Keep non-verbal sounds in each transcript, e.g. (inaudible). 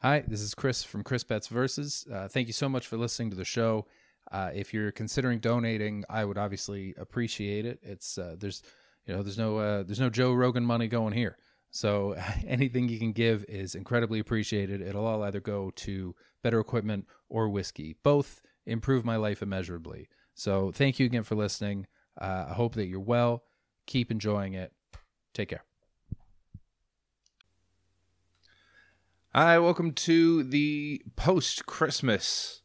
Hi, this is Chris from Chris Betts Versus. Uh, thank you so much for listening to the show. Uh, if you're considering donating, I would obviously appreciate it. It's uh, there's you know there's no uh, there's no Joe Rogan money going here, so (laughs) anything you can give is incredibly appreciated. It'll all either go to better equipment or whiskey. Both improve my life immeasurably. So thank you again for listening. Uh, I hope that you're well. Keep enjoying it. Take care. Hi, welcome to the post Christmas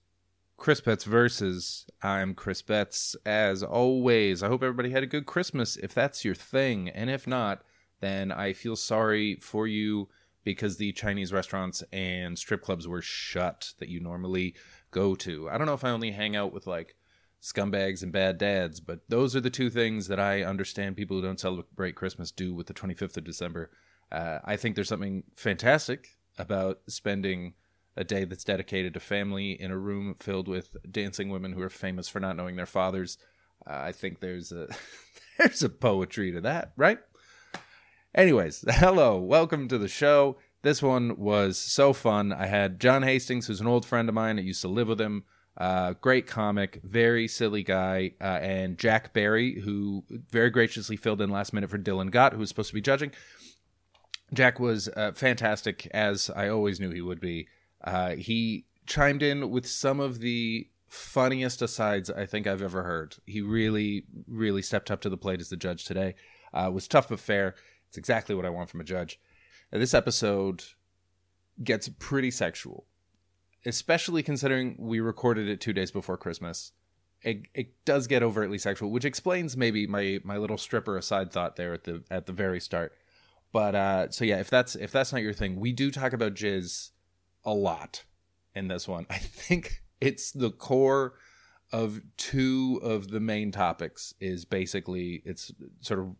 Chris Betts versus. I'm Chris Betts. As always, I hope everybody had a good Christmas if that's your thing. And if not, then I feel sorry for you because the Chinese restaurants and strip clubs were shut that you normally go to. I don't know if I only hang out with like scumbags and bad dads, but those are the two things that I understand people who don't celebrate Christmas do with the 25th of December. Uh, I think there's something fantastic about spending a day that's dedicated to family in a room filled with dancing women who are famous for not knowing their fathers. Uh, I think there's a (laughs) there's a poetry to that, right? Anyways, (laughs) hello, welcome to the show. This one was so fun. I had John Hastings, who's an old friend of mine. I used to live with him. Uh, great comic, very silly guy, uh, and Jack Barry, who very graciously filled in last minute for Dylan Gott, who was supposed to be judging. Jack was uh, fantastic, as I always knew he would be. Uh, he chimed in with some of the funniest asides I think I've ever heard. He really, really stepped up to the plate as the judge today. Uh, was tough but fair. It's exactly what I want from a judge. Now, this episode gets pretty sexual, especially considering we recorded it two days before Christmas. It, it does get overtly sexual, which explains maybe my my little stripper aside thought there at the at the very start. But uh, so yeah, if that's if that's not your thing, we do talk about jizz a lot in this one. I think it's the core of two of the main topics is basically it's sort of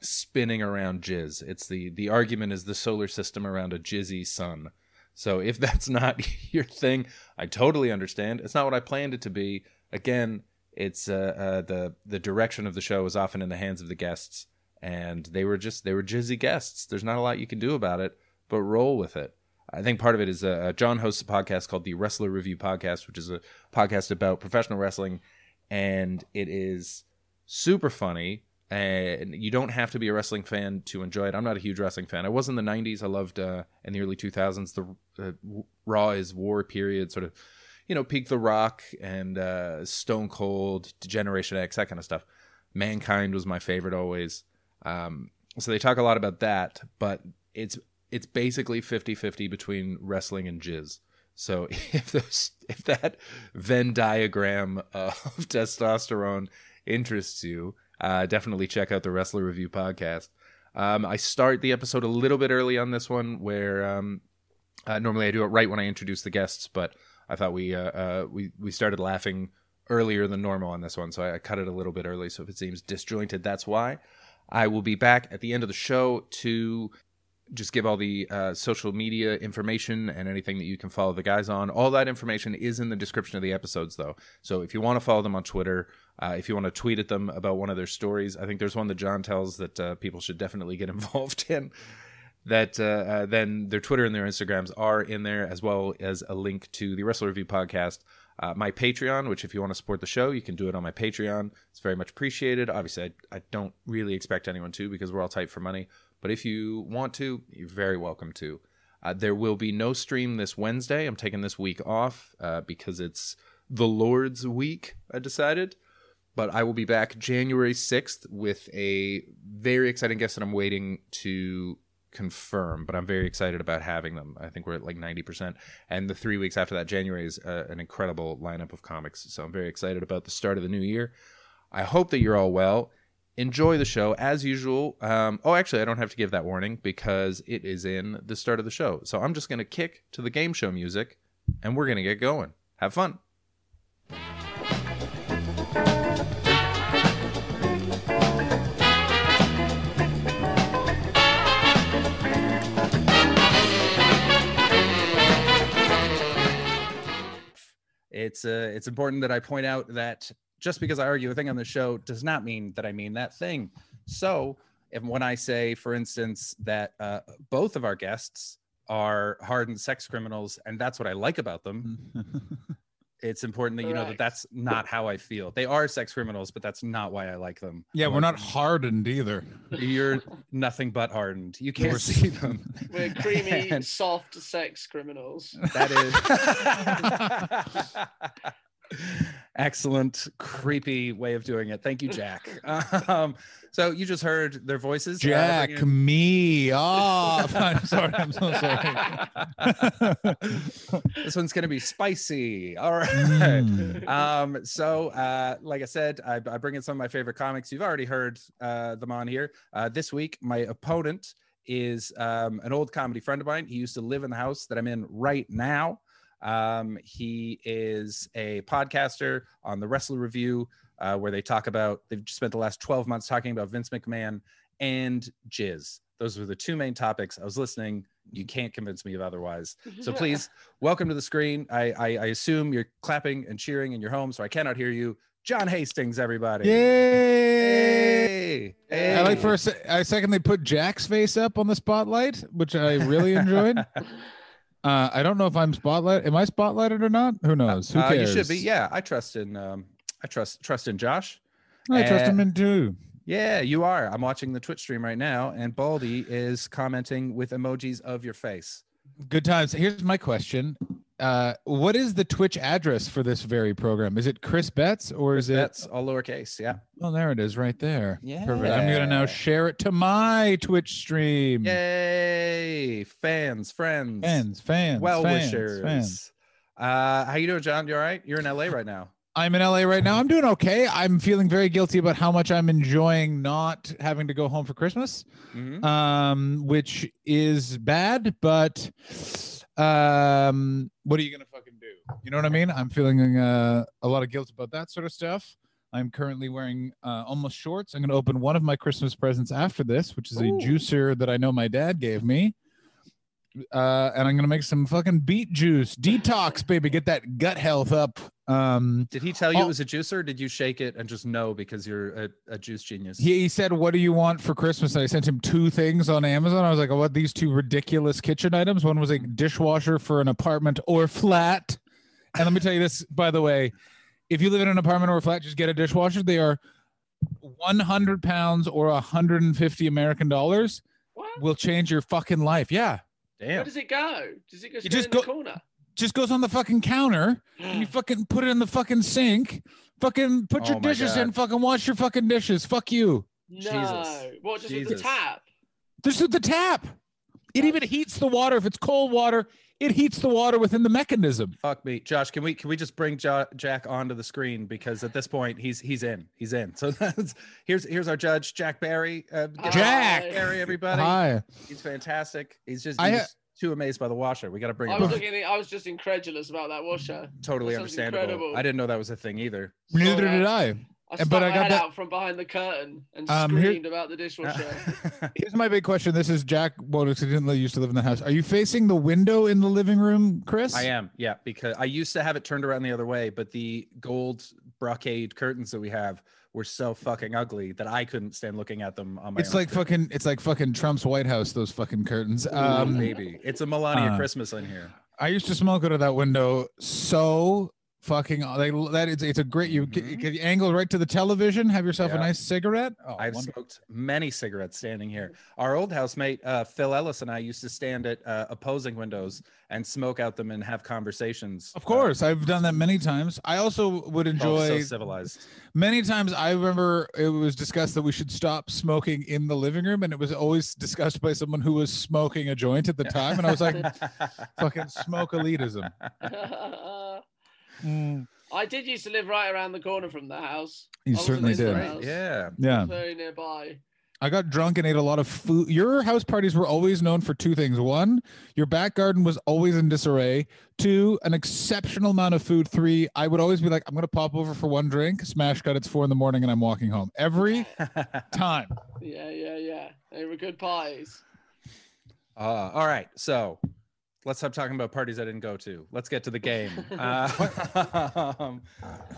spinning around jizz. It's the the argument is the solar system around a jizzy sun. So if that's not (laughs) your thing, I totally understand. It's not what I planned it to be. Again, it's uh, uh, the the direction of the show is often in the hands of the guests and they were just they were jizzy guests. There's not a lot you can do about it, but roll with it. I think part of it is uh, John hosts a podcast called the Wrestler Review Podcast, which is a podcast about professional wrestling, and it is super funny. And you don't have to be a wrestling fan to enjoy it. I'm not a huge wrestling fan. I was in the '90s. I loved uh, in the early 2000s the uh, Raw is War period, sort of, you know, Peak the Rock and uh, Stone Cold, Generation X, that kind of stuff. Mankind was my favorite always. Um, so they talk a lot about that, but it's it's basically 50-50 between wrestling and jizz. So (laughs) if those if that Venn diagram of (laughs) testosterone interests you, uh, definitely check out the Wrestler Review podcast. Um, I start the episode a little bit early on this one, where um, uh, normally I do it right when I introduce the guests, but I thought we uh, uh we we started laughing earlier than normal on this one, so I, I cut it a little bit early. So if it seems disjointed, that's why. I will be back at the end of the show to just give all the uh, social media information and anything that you can follow the guys on. All that information is in the description of the episodes, though. So if you want to follow them on Twitter, uh, if you want to tweet at them about one of their stories, I think there's one that John tells that uh, people should definitely get (laughs) involved in. That uh, uh, then their Twitter and their Instagrams are in there, as well as a link to the Wrestle Review podcast uh, my Patreon, which if you want to support the show, you can do it on my Patreon. It's very much appreciated. Obviously, I, I don't really expect anyone to because we're all tight for money. But if you want to, you're very welcome to. Uh, there will be no stream this Wednesday. I'm taking this week off uh, because it's the Lord's week, I decided. But I will be back January 6th with a very exciting guest that I'm waiting to confirm, but I'm very excited about having them. I think we're at like 90%. And the three weeks after that, January is uh, an incredible lineup of comics. So I'm very excited about the start of the new year. I hope that you're all well. Enjoy the show as usual. Um, oh, actually, I don't have to give that warning because it is in the start of the show. So I'm just going to kick to the game show music and we're going to get going. Have fun. It's uh, it's important that I point out that just because I argue a thing on the show does not mean that I mean that thing. So, if when I say, for instance, that uh, both of our guests are hardened sex criminals, and that's what I like about them. (laughs) It's important that you know that that's not how I feel. They are sex criminals, but that's not why I like them. yeah, we're not um, hardened either. You're (laughs) nothing but hardened. You can't We're- see them. (laughs) We're creamy, (laughs) And soft sex criminals. that is excellent, creepy way of doing it. Thank you, Jack. (laughs) Um, so you just heard their voices. uh, Jack, bringing- me off. (laughs) I'm sorry. I'm so sorry. (laughs) this one's gonna be spicy. All right. Mm. Um, so uh, like I said, I, I bring in some of my favorite comics. You've already heard uh, them on here. Uh, this week, my opponent is um, an old comedy friend of mine. He used to live in the house that I'm in right now. Um, he is a podcaster on the Wrestler Review, uh, where they talk about, they've spent the last 12 months talking about Vince McMahon and jizz. Those were the two main topics. I was listening. You can't convince me of otherwise. So (laughs) please welcome to the screen. I, I, I assume you're clapping and cheering in your home, so I cannot hear you. John Hastings, everybody. Yay! Hey. I like for a, se- a second they put Jack's face up on the spotlight, which I really enjoyed. (laughs) Uh, I don't know if I'm spotlight. Am I spotlighted or not? Who knows? Who Uh, cares? you should be. Yeah, I trust in. Um, I trust trust in Josh. I trust Uh, him in too. Yeah, you are. I'm watching the Twitch stream right now, and Baldy is commenting with emojis of your face. Good times. Here's my question. Uh, what is the Twitch address for this very program? Is it Chris Betts or is it? That's all lowercase. Yeah. Well, there it is, right there. Yeah. Perfect. I'm gonna now share it to my Twitch stream. Yay! Fans, friends, Fans, fans, well wishers. fans. Uh, how you doing, John? You all right? You're in LA right now. I'm in LA right now. I'm doing okay. I'm feeling very guilty about how much I'm enjoying not having to go home for Christmas, Mhm. um, which is bad. But um, what are you gonna fucking do? You know what I mean? I'm feeling uh, a lot of guilt about that sort of stuff. I'm currently wearing uh, almost shorts. I'm gonna open one of my Christmas presents after this, which is a Ooh. juicer that I know my dad gave me. Uh, and I'm gonna make some fucking beet juice detox, (laughs) baby. Get that gut health up. Um, Did he tell you Oh. it was a juicer? Or did you shake it and just know because you're a, a juice genius? He, he said, "What do you want for Christmas?" And I sent him two things on Amazon. I was like, "I want These two ridiculous kitchen items. One was a dishwasher for an apartment or flat." And let me tell you this, by the way, if you live in an apartment or a flat, just get a dishwasher. They are 100 pounds or 150 American dollars. What? Will change your fucking life. Yeah, Where does it go? Does it go You straight just in go- the corner? just goes on the fucking counter. and you (gasps) fucking put it in the fucking sink. Fucking put oh your Oh my dishes in. Fucking wash your fucking dishes. Fuck you. no. Jesus. What, just with the tap? Just with the tap. It even heats the water. If it's cold water, it heats the water within the mechanism. Fuck me, Josh. Can we can we just bring jo- Jack onto the screen because at this point he's he's in he's in. So (laughs) that's here's here's our judge, Jack Barry. Uh, Jack! Barry, everybody. Hi. He's fantastic. He's just I he's ha- too amazed by the washer. We got to bring I him. was on. looking. At, I was just incredulous about that washer. Totally that understandable. incredible. I didn't know that was a thing either. Neither Sorry, did I. I but I got that- out from behind the curtain and Um, here- screamed about the dishwasher. (laughs) Here's my big question. This is Jack Bonus who didn't used to live in the house. Are you facing the window in the living room, Chris? I am, yeah, because I used to have it turned around the other way, but the gold brocade curtains that we have were so fucking ugly that I couldn't stand looking at them on my It's own like screen. fucking it's like fucking Trump's White House, those fucking curtains. Ooh, Um baby. It's a Melania uh, Christmas in here. I used to smoke out of that window so fucking like that it's it's a great you Mhm. you can angle right to the television, have yourself a nice cigarette. Oh, I've wonderful. smoked many cigarettes standing here. Our old housemate uh, Phil Ellis and I used to stand at uh, opposing windows and smoke out them and have conversations. Of course, I've done that many times. I also would Uh, oh, enjoy so civilized. many times. I remember it was discussed that we should stop smoking in the living room, and it was always discussed by someone who was smoking a joint at the time, and I was like, (laughs) "Fucking smoke elitism." (laughs) Mm, I did used to live right around the corner from the house. you I certainly did. house. Yeah. Yeah, Very nearby. I got drunk and ate a lot of food. Your house parties were always known for two things: one, your back garden was always in disarray; two, an exceptional amount of food; three, I would always be like, "I'm gonna pop over for one drink." Smash cut. It's four in the morning, and I'm walking home every (laughs) time. Yeah, yeah, yeah. They were good pies. Uh, all right, so let's stop talking about parties I didn't go to. Let's get to the game. (laughs) Uh, (laughs) um,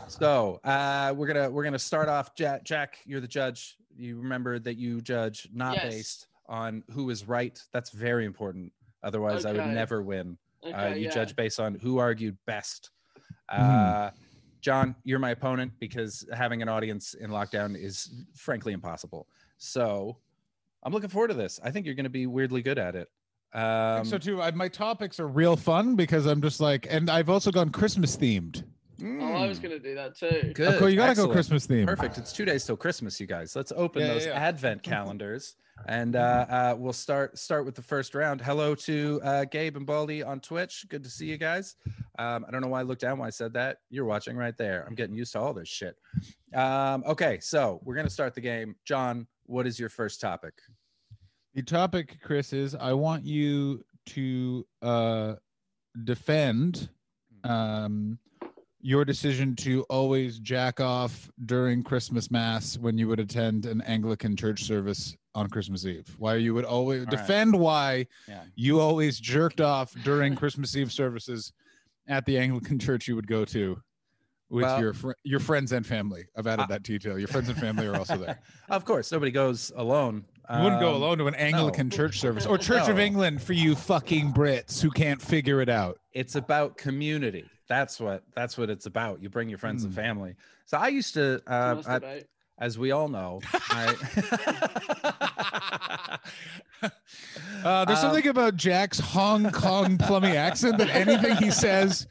so uh, we're gonna we're gonna start off. Jack, Jack, you're the judge. You remember that you judge not Yes. based on who is right. That's very important. Otherwise, I would never win. Okay, uh, you yeah. judge based on who argued best. Uh, John, you're my opponent because having an audience in lockdown is frankly impossible. So I'm looking forward to this. I think you're going to be weirdly good at it. I Um, think so too. I, my topics are real fun because I'm just like, and I've also gone Christmas themed. Oh, I was mm, gonna do that too. good. oh, cool. You gotta excellent. go Christmas themed. Perfect. It's two days till Christmas, you guys. Let's open Yeah, yeah, those yeah. Advent (laughs) calendars, and uh, uh, we'll start start with the first round. Hello to uh, Gabe and Baldy on Twitch. Good to see you guys. Um, I don't know why I looked down when I said that. You're watching right there. I'm getting used to all this shit. Um, okay, so we're gonna start the game. John, what is your first topic? The topic, Chris, is I want you to uh, defend um, your decision to always jack off during Christmas Mass when you would attend an Anglican church service on Christmas Eve. Why you would always All right. defend why Yeah. you always jerked off during Christmas Eve services at the Anglican church you would go to with Well- your fr- your friends and family. I've added Uh, that detail. Your friends and family are also there. (laughs) of course, nobody goes alone. You wouldn't go Um, alone to an Anglican church service or Church of England for you fucking Brits who can't figure it out. it's about community. That's what that's what it's about. You bring your friends and Hmm. family. So I used to, uh, I- as we all know, I, (laughs) (laughs) Uh, there's Um, something about Jack's Hong Kong plummy accent that anything he says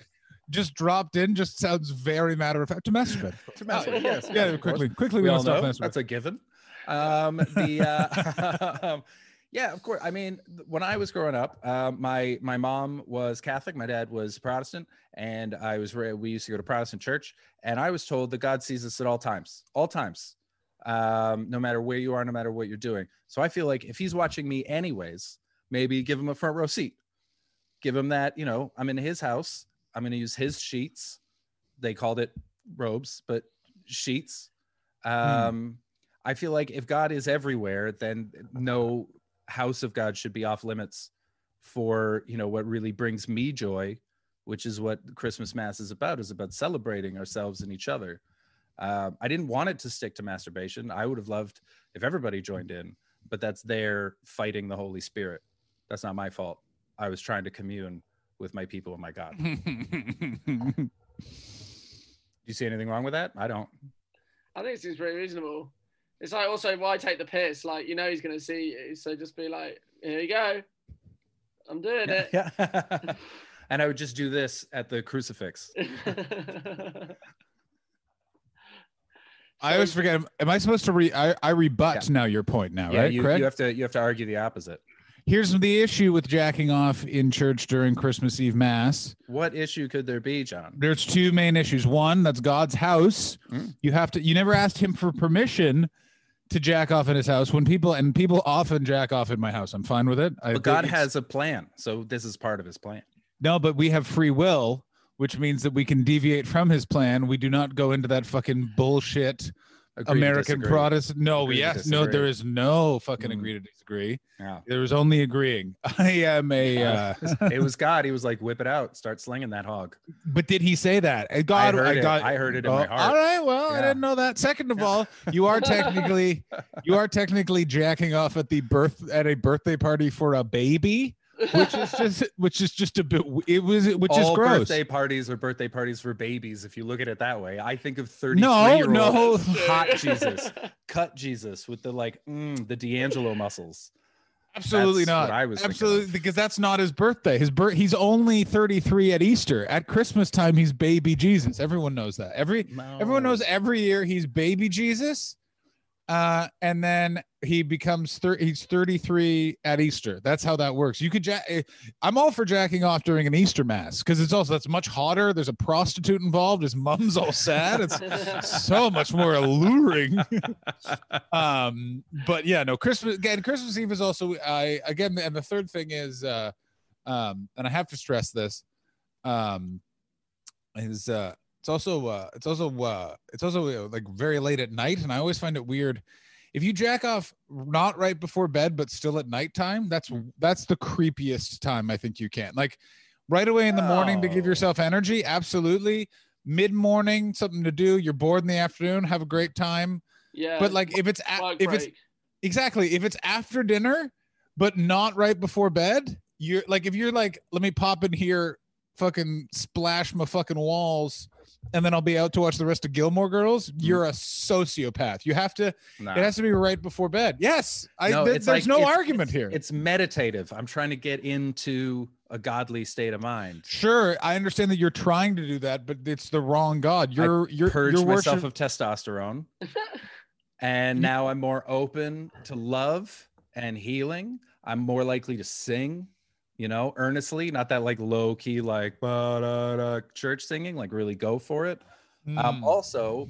just dropped in just sounds very matter of fact. To masturbate. to masturbate, yes, Yeah, quickly, quickly, we we all know that's a given. Um, (laughs) the uh, (laughs) um, yeah, of course. I mean, when I was growing up, um, my my mom was Catholic, my dad was Protestant, and I was we used to go to Protestant church, and I was told that God sees us at all times, all times, um, no matter where you are, no matter what you're doing. So I feel like if He's watching me anyways, maybe give him a front row seat, give him that. You know, I'm in His house. I'm going to use His sheets. They called it robes, but sheets. Um, I feel like if God is everywhere, then no house of God should be off limits for you know what really brings me joy, which is what Christmas Mass is about. Is about celebrating ourselves and each other. Um, I didn't want it to stick to masturbation. I would have loved if everybody joined in, but that's their fighting the Holy Spirit. That's not my fault. I was trying to commune with my people and my God. Do (laughs) you see anything wrong with that? I don't. I think it seems pretty reasonable. It's like also why take the piss? Like you know he's gonna see you, so just be like, here you go. I'm doing it. Yeah. (laughs) and I would just do this at the crucifix. (laughs) I always forget. am- Am I supposed to re? I, I rebut now your point now, yeah, right? you, Correct. you have to you have to argue the opposite. Here's the issue with jacking off in church during Christmas Eve Mass. What issue could there be, John? There's two main issues. One, that's God's house. Mm. You have to. You never asked him for permission to jack off in his house. When people and people often jack off in my house, I'm fine with it. I, But God has a plan, so this is part of His plan. no, but we have free will, which means that we can deviate from his plan. We do not go into that fucking bullshit American. Protestant. No, Agree yes, no, there is no fucking Mm. agree to disagree. Yeah. was only agreeing. (laughs) I am a. Uh, (laughs) it was God. He was like, "Whip it out, start slinging that hog." but did he say that? God, I heard it. got. I heard it in Oh, my heart. All right. Well, I didn't know that. Second of all, you are technically you are technically jacking off at the birth at a birthday party for a baby, which is just which is just a bit. It was which All is gross. birthday parties or birthday parties for babies. If you look at it that way, I think of thirty. No, no. hot (laughs) Jesus, cut Jesus with the like mm, the D'Angelo muscles. Absolutely That's not. I was Absolutely, because that's not his birthday. His birth. He's only thirty three at Easter. At Christmas time, he's baby Jesus. Everyone knows that. Every Everyone knows every year he's baby Jesus. Uh, and then he becomes thir- he's 33 at Easter. That's how that works. You could jack eh, I'm all for jacking off during an Easter mass because it's also that's much hotter. There's a prostitute involved. His mom's all sad. It's (laughs) so much more alluring. (laughs) um, but yeah, no, Christmas again, Christmas Eve is also I again, and the third thing is uh um, and I have to stress this, um, is uh it's also uh it's also uh it's also uh, like very late at night and i always find it weird. If you jack off not right before bed but still at nighttime that's that's the creepiest time i think you can. Like right away in the morning to give Oh. yourself energy absolutely. Mid-morning something to do you're bored in the afternoon have a great time. Yeah. but like if it's a- if it's exactly. If it's after dinner but not right before bed you're like if you're like, let me pop in here, fucking splash my fucking walls, and then I'll be out to watch the rest of Gilmore Girls. Mm. You're a sociopath. You have to. Nah. It has to be right before bed. Yes, I. No, th- there's like- no it's- argument here. It's meditative. I'm trying to get into a godly state of mind. Sure, I understand that you're trying to do that, but it's the wrong God. You're you're Purge you're myself worship- of testosterone, (laughs) and now I'm more open to love and healing. I'm more likely to sing, you know, earnestly, not that like low key like ba-da-da church singing. Like really go for it. Um, Mm. also,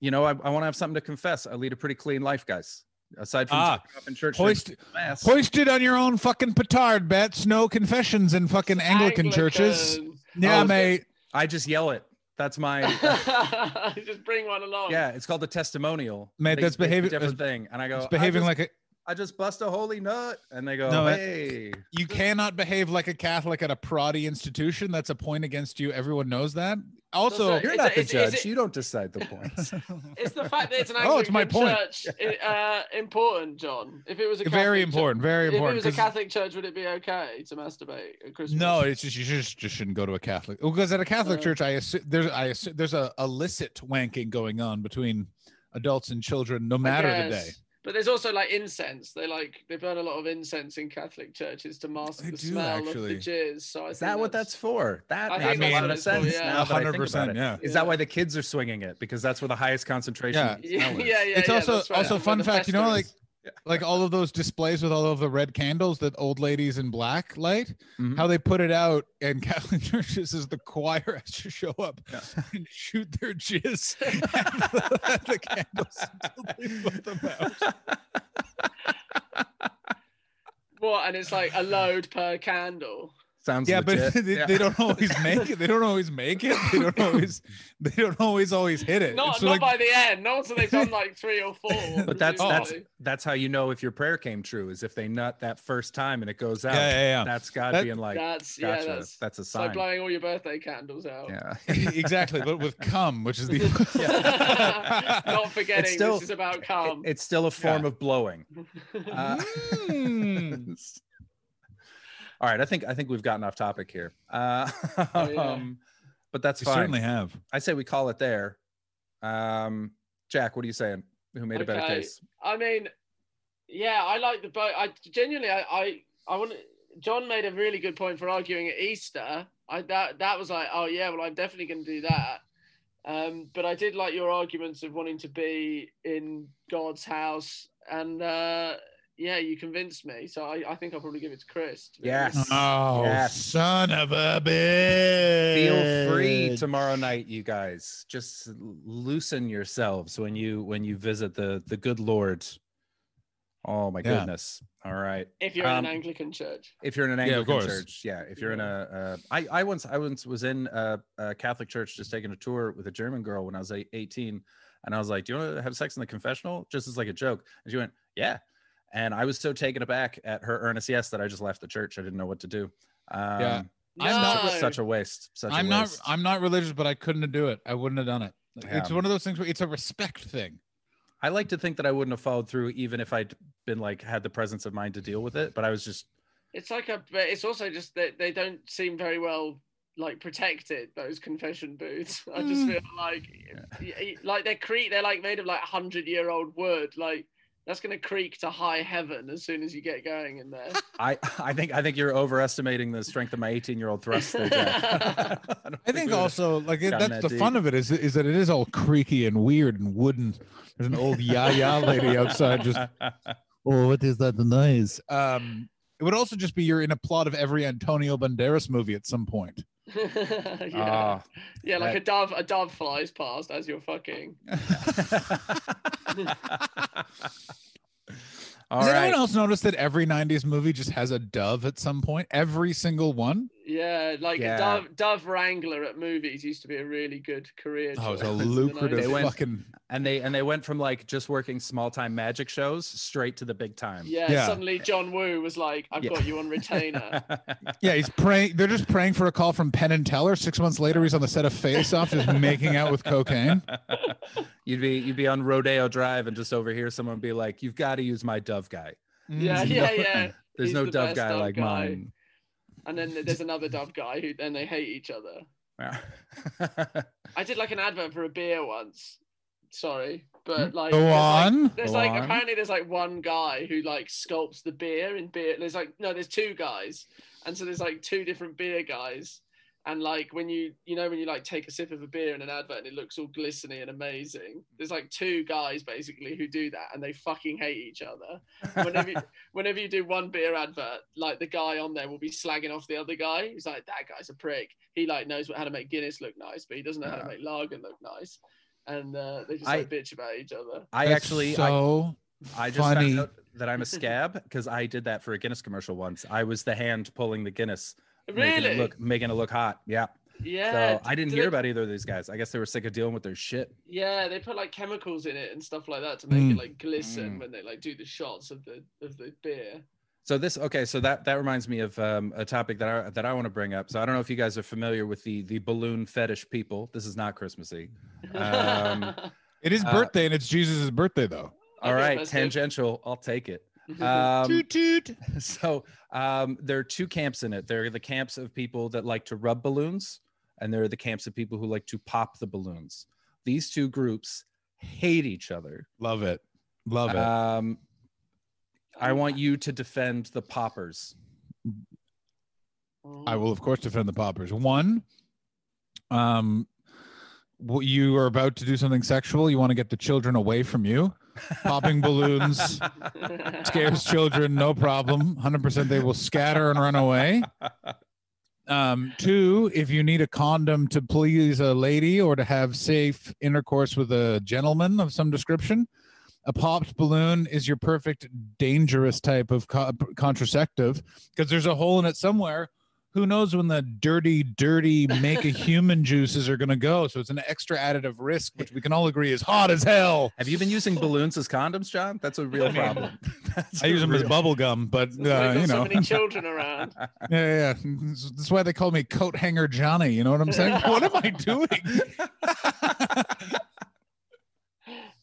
you know, I, I want to have something to confess. I lead a pretty clean life, guys. Aside from Ah, jerking in church, hoist drinking mass. hoisted on your own fucking petard, Betts. No confessions in fucking Anglican, churches. Yeah, Oh, mate. I just yell it. That's my (laughs) Just bring one along. yeah. It's called the testimonial. Mate, They- that's they- behavior- different thing. And I go, It's I behaving just- like a. I just bust a holy nut, and they go, No, it- hey. You cannot behave like a Catholic at a Proddy institution. That's a point against you. Everyone knows that. Also, Does You're not a- the it's- judge. it's- you don't decide the points. (laughs) It's the fact that it's an Anglican Oh, it's my point. church uh, important, John. If it was a Catholic very church- important. Very important. If it was a 'cause- Catholic church, would it be okay to masturbate at Christmas? No, it's just you just just shouldn't go to a Catholic because at a Catholic Uh. church, I assume there's I assume there's a illicit wanking going on between adults and children, no matter the day. But there's also like incense. They like they burn a lot of incense in Catholic churches to mask They the do, smell actually. of the jizz. So I Is think that what that's for? That I makes think a lot of it's sense. yeah. now that I think 100%, about it. yeah. Is that why the kids are swinging it? Because that's where the highest concentration. Yeah. of (laughs) Yeah, yeah, yeah. It's yeah, also- right. also Where fun fact, you know, like- is. Like all of those displays with all of the red candles that old ladies in black light, Mhm. how they put it out in Catholic churches is the choir has to show up Yeah. (laughs) and shoot their jizz (laughs) at the candles until they put them out. what? And it's like a load per candle. Sounds yeah, legit. but (laughs) they, Yeah. they don't always make it. They don't always make it. They don't always. (laughs) They don't always always hit it. Not So, not like, by the end. Not until they've done like three or four. (laughs) But that's that's presumably. that's how you know if your prayer came true is if they nut that first time and it goes out. yeah, yeah, yeah. That's God That- being like, that's gotcha. yeah. That's That's a it's like sign. blowing all your birthday candles out. yeah. exactly, but with cum, which is the. Not forgetting still- this is about It- it's still a form of blowing. Uh, Mm. All right, I think I think we've gotten off topic here. Uh, (laughs) Oh, yeah. um, but that's You fine. certainly have. I say we call it there. Um, Jack, what are you saying? Who made a better case? I mean, yeah, I like the boat. I genuinely, I, I, I want. John made a really good point for arguing at Easter. I that that was like, oh yeah, well, I'm definitely going to do that. Um, but I did like your arguments of wanting to be in God's house, and uh, yeah, you convinced me. So I, I think I'll probably give it to Chris. to Yes. Oh, Yes. son of a bitch! Feel free tomorrow night, you guys. Just loosen yourselves when you when you visit the the good Lord. Oh my Yeah. goodness! All right. If you're in Um, an Anglican church, if you're in an Yeah, of Anglican course. church, yeah. If you're in a, uh, I, I once, I once was in a, a Catholic church, just taking a tour with a German girl when I was 18, and I was like, "Do you want to have sex in the confessional?" Just as like a joke, and she went, "Yeah," and I was so taken aback at her earnest yes that I just left the church. I didn't know what to do. Um, Yeah. I'm no. not- such a waste. Such I'm a not. waste. I'm not religious, but I couldn't do it. I wouldn't have done it. It's one of those things where it's a respect thing. I like to think that I wouldn't have followed through, even if I'd been like had the presence of mind to deal with it. But I was just it's like a. but It's also just that they don't seem very well like protected. Those confession booths. (laughs) I just Mm. feel like, y- y- like they're cre- They're like made of like hundred year old wood. Like that's gonna creak to high heaven as soon as you get going in there. (laughs) I I think I think you're overestimating the strength of my 18 year old thrust. There, Jack. (laughs) (laughs) I think we also like it, that's that the fun of it is is that it is all creaky and weird and wooden. There's an old ya ya lady outside just oh what is that noise? Um, it would also just be you're in a plot of every Antonio Banderas movie at some point. (laughs) yeah, Ah, yeah, like that- a dove. A dove flies past as you're fucking. All (laughs) Has right. anyone else noticed that every '90s movie just has a dove at some point? Every single one. Yeah, like Yeah. dove dove wrangler at movies used to be a really good career. Oh, it's choice a lucrative They went- fucking. and they and they went from like just working small time magic shows straight to the big time. Yeah, Yeah. suddenly John Woo was like, "I've Yeah. got you on retainer." (laughs) Yeah, he's praying. They're just praying for a call from Penn and Teller. Six months later, he's on the set of Face Off, just making out with cocaine. (laughs) you'd be you'd be on Rodeo Drive and just overhear someone be like, "You've got to use my dove guy." yeah, Mm. (laughs) yeah, yeah. There's He's no the dove guy dove like guy. mine. And then there's another dove guy who then they hate each other. Yeah. I did like an advert for a beer once. Sorry, but like Go there's, like- There's Go like on. apparently there's like one guy who like sculpts the beer in beer. There's like no, there's two guys, and so there's like two different beer guys. And like when you you know when you like take a sip of a beer in an advert and it looks all glistening and amazing. There's like two guys basically who do that and they fucking hate each other. (laughs) Whenever you, whenever you do one beer advert, like the guy on there will be slagging off the other guy. He's like that guy's a prick. He like knows how to make Guinness look nice, but he doesn't know how to make lager look nice. And uh, they just I- like bitch about each other. I That's actually, I, so I just funny. found out that I'm a scab because I did that for a Guinness commercial once. I was the hand pulling the Guinness, making Really? it look making it look hot. Yeah. yeah. so I didn't do hear they- about either of these guys. I guess they were sick of dealing with their shit. Yeah, they put like chemicals in it and stuff like that to make Mm. it like glisten Mm. when they like do the shots of the of the beer. So this okay, so that that reminds me of um, a topic that I that I want to bring up. So I don't know if you guys are familiar with the the balloon fetish people. This is not Christmassy. Um, (laughs) It is Uh, birthday and it's Jesus' birthday though. All Okay, right, festive. tangential. I'll take it. Um, toot toot. (laughs) so um, there are two camps in it. There are the camps of people that like to rub balloons, and there are the camps of people who like to pop the balloons. These two groups hate each other. Love it. Love it. Um, I want you to defend the poppers. I will, of course, defend the poppers. One, um, you are about to do something sexual. You want to get the children away from you. Popping balloons scares children, no problem. 100% they will scatter and run away. Um, two, if you need a condom to please a lady or to have safe intercourse with a gentleman of some description, a popped balloon is your perfect dangerous type of co- contraceptive because there's a hole in it somewhere who knows when the dirty, dirty make a (laughs) human juices are going to go. So it's an extra additive risk, which we can all agree is hot as hell. Have you been using balloons as condoms, John? That's a real problem. (laughs) (laughs) I I a use them as real- bubble gum, but uh, you've got you so know, many children around. yeah, yeah. yeah. That's why they call me coat hanger Johnny. You know what I'm saying? what am I doing?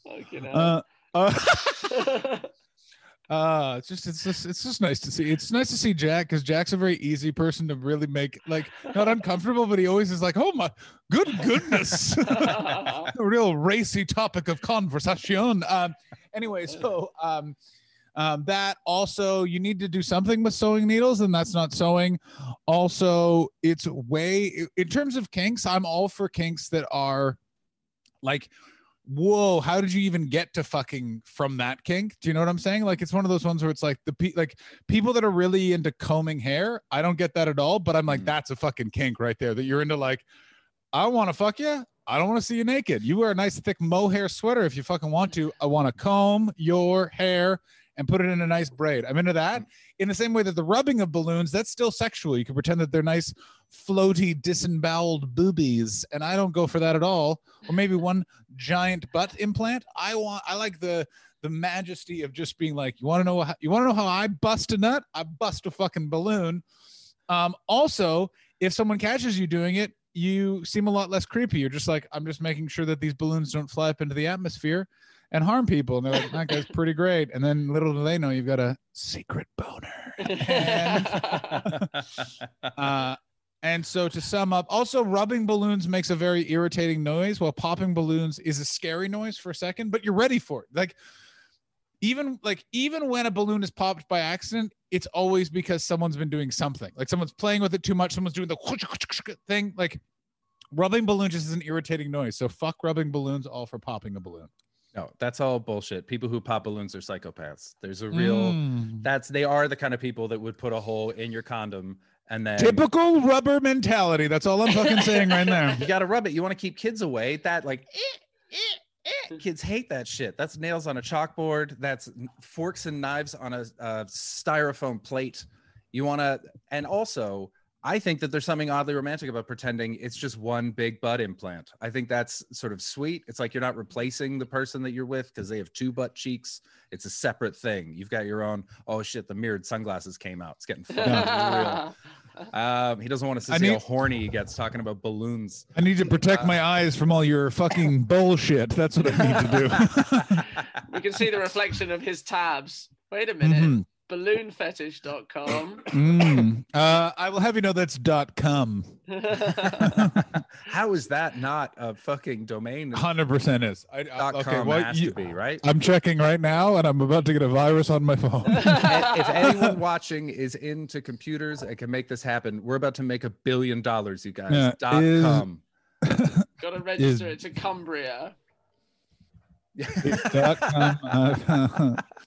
Fucking uh, uh, uh, it's just it's just it's just nice to see. It's nice to see Jack because Jack's a very easy person to really make like not uncomfortable, but he always is like, oh my good goodness. (laughs) a real racy topic of conversation. Um, anyway, so um, um, that also you need to do something with sewing needles, and that's not sewing. Also, it's way in terms of kinks. I'm all for kinks that are like. Whoa! How did you even get to fucking from that kink? Do you know what I'm saying? Like, it's one of those ones where it's like the pe- like people that are really into combing hair. I don't get that at all, but I'm like, Mm. that's a fucking kink right there. That you're into like, I want to fuck you. I don't want to see you naked. You wear a nice thick mohair sweater if you fucking want to. I want to comb your hair and put it in a nice braid. I'm into that. In the same way that the rubbing of balloons, that's still sexual. You can pretend that they're nice, floaty, disemboweled boobies, and I don't go for that at all. Or maybe one giant butt implant. I want. I like the the majesty of just being like, you want to know how you want to know how I bust a nut? I bust a fucking balloon. Um, also, if someone catches you doing it, you seem a lot less creepy. You're just like, I'm just making sure that these balloons don't fly up into the atmosphere and harm people. And they're like, that guy's pretty great. And then little do they know you've got a secret boner. (laughs) And, (laughs) uh, and so to sum up, also rubbing balloons makes a very irritating noise, while popping balloons is a scary noise for a second, but you're ready for it. Like even like even when a balloon is popped by accident, it's always because someone's been doing something. Like someone's playing with it too much, someone's doing the thing. Like rubbing balloons just is an irritating noise. So fuck rubbing balloons, all for popping a balloon. no, that's all bullshit. People who pop balloons are psychopaths. There's a real Mm. that's they are the kind of people that would put a hole in your condom and then typical rubber mentality. That's all I'm fucking saying right now. (laughs) you got to rub it. You want to keep kids away. That like eh, eh, eh. kids hate that shit. That's nails on a chalkboard. That's forks and knives on a, a styrofoam plate. You want to, and also, I think that there's something oddly romantic about pretending it's just one big butt implant. I think that's sort of sweet. It's like you're not replacing the person that you're with because they have two butt cheeks. It's a separate thing. You've got your own. Oh shit! The mirrored sunglasses came out. It's getting (laughs) fucking real. Um, he doesn't want us to I see how horny he gets talking about balloons. I need to protect my eyes from all your fucking (laughs) bullshit. That's what I need to do. (laughs) we can see the reflection of his tabs. Wait a minute. Mhm. balloonfetish.com. Mm. Uh, I will have you know that's dot com. How is that not a fucking domain? Hundred percent is. I, I- Dot okay, com well, has you- to be right. I'm checking right now, and I'm about to get a virus on my phone. (laughs) If anyone watching is into computers and can make this happen, we're about to make a billion dollars, you guys. Yeah, Dot is- com. (laughs) Got to register it to Cumbria. dot com. Uh, (laughs)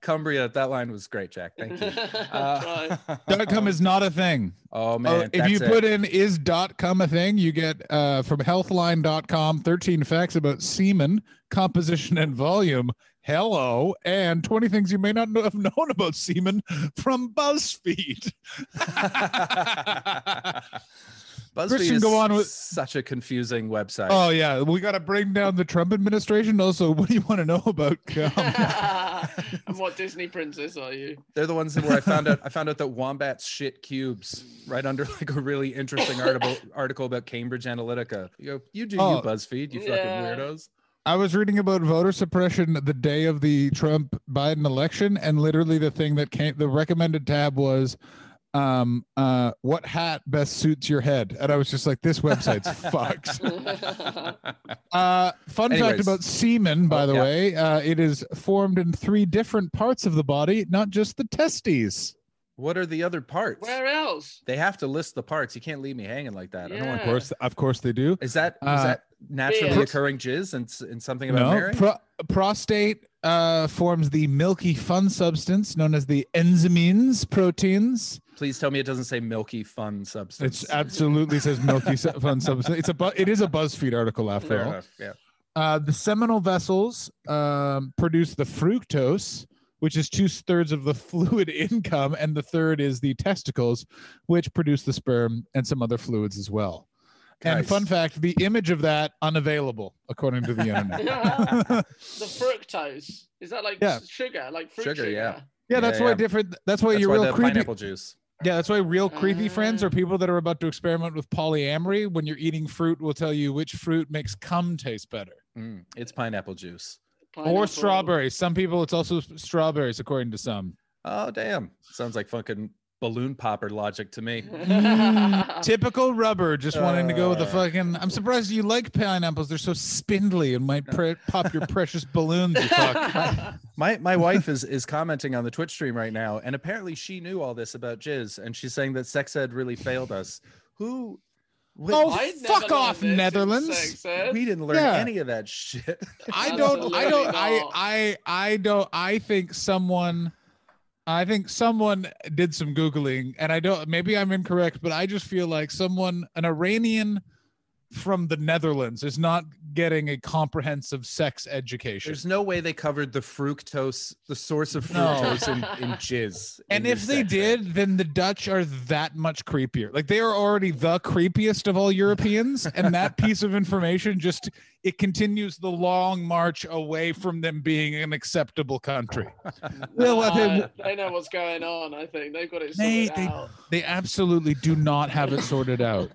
Cumbria, that line was great, Jack. Thank you. (laughs) Uh, (laughs) dot com is not a thing. oh Oh, man, if you that's put it. in is dot com a thing, you get uh, from healthline.com 13 facts about semen, composition, and volume. Hello, and 20 things you may not know, have known about semen from BuzzFeed. (laughs) BuzzFeed Christian, is go on with- such a confusing website. oh, yeah. We got to bring down the Trump administration. Also, what do you want to know about? (laughs) (laughs) And what Disney princess are you? They're the ones where I found out I found out that wombats shit cubes right under (laughs) like a really interesting article article about Cambridge Analytica. You go, you do Oh. you BuzzFeed, you fucking Yeah. weirdos. I was reading about voter suppression the day of the Trump Biden election, and literally the thing that came, the recommended tab was, um, uh, what hat best suits your head? And I was just like, this website's (laughs) fucked. (laughs) Uh, fun fact about semen, by Oh, the yeah. way, uh, it is formed in three different parts of the body, not just the testes. What are the other parts? Where else? They have to list the parts. You can't leave me hanging like that. I don't Yeah. want Of course, of course they do. Is that is Uh, that naturally Yeah. occurring jizz and, s- and something about No, pro- prostate uh, forms the milky fun substance known as the enzymines proteins. Please tell me it doesn't say milky fun substance. It's absolutely says milky fun substance. It's a bu- it is a BuzzFeed article after fair all. enough. Yeah. Uh, the seminal vessels um, produce the fructose, which is two thirds of the (laughs) fluid income, and the third is the testicles, which produce the sperm and some other fluids as well. And Nice. fun fact: the image of that unavailable according to the (laughs) internet. (laughs) the fructose. Is that like Yeah. sugar? Like fruit Sugar, sugar? yeah. yeah, that's Yeah, why yeah. different. That's why That's your why real the creepy. pineapple juice. Yeah, that's why real creepy friends Ah. are people that are about to experiment with polyamory. When you're eating fruit, will tell you which fruit makes cum taste better. Mm, it's pineapple juice. Or strawberries. Some people, it's also strawberries, according to some. Oh damn! Sounds like fucking balloon popper logic to me. (laughs) Typical rubber, just wanting to go with the Uh. fucking. I'm surprised you like pineapples. They're so spindly and might pre- pop your precious balloons. You fuck. (laughs) My my wife is is commenting on the Twitch stream right now, and apparently she knew all this about jizz, and she's saying that sex ed really failed us. Who? wh- Oh, I'd fuck off, Netherlands. sex we didn't learn Yeah. any of that shit. I don't. I don't. I. Absolutely not. I. I don't. I think someone. I think someone did some googling, and I don't. Maybe I'm incorrect, but I just feel like someone, an Iranian from the Netherlands, is not getting a comprehensive sex education. There's no way they covered the fructose, the source of No. fructose in, (laughs) in jizz. And in if they sex ed. did, then the Dutch are that much creepier. Like they are already the creepiest of all Europeans, and that (laughs) piece of information just it continues the long march away from them being an acceptable country. (laughs) Well, Nah, they, they know what's going on. I think they've got it sorted they- out. they absolutely do not have it sorted out.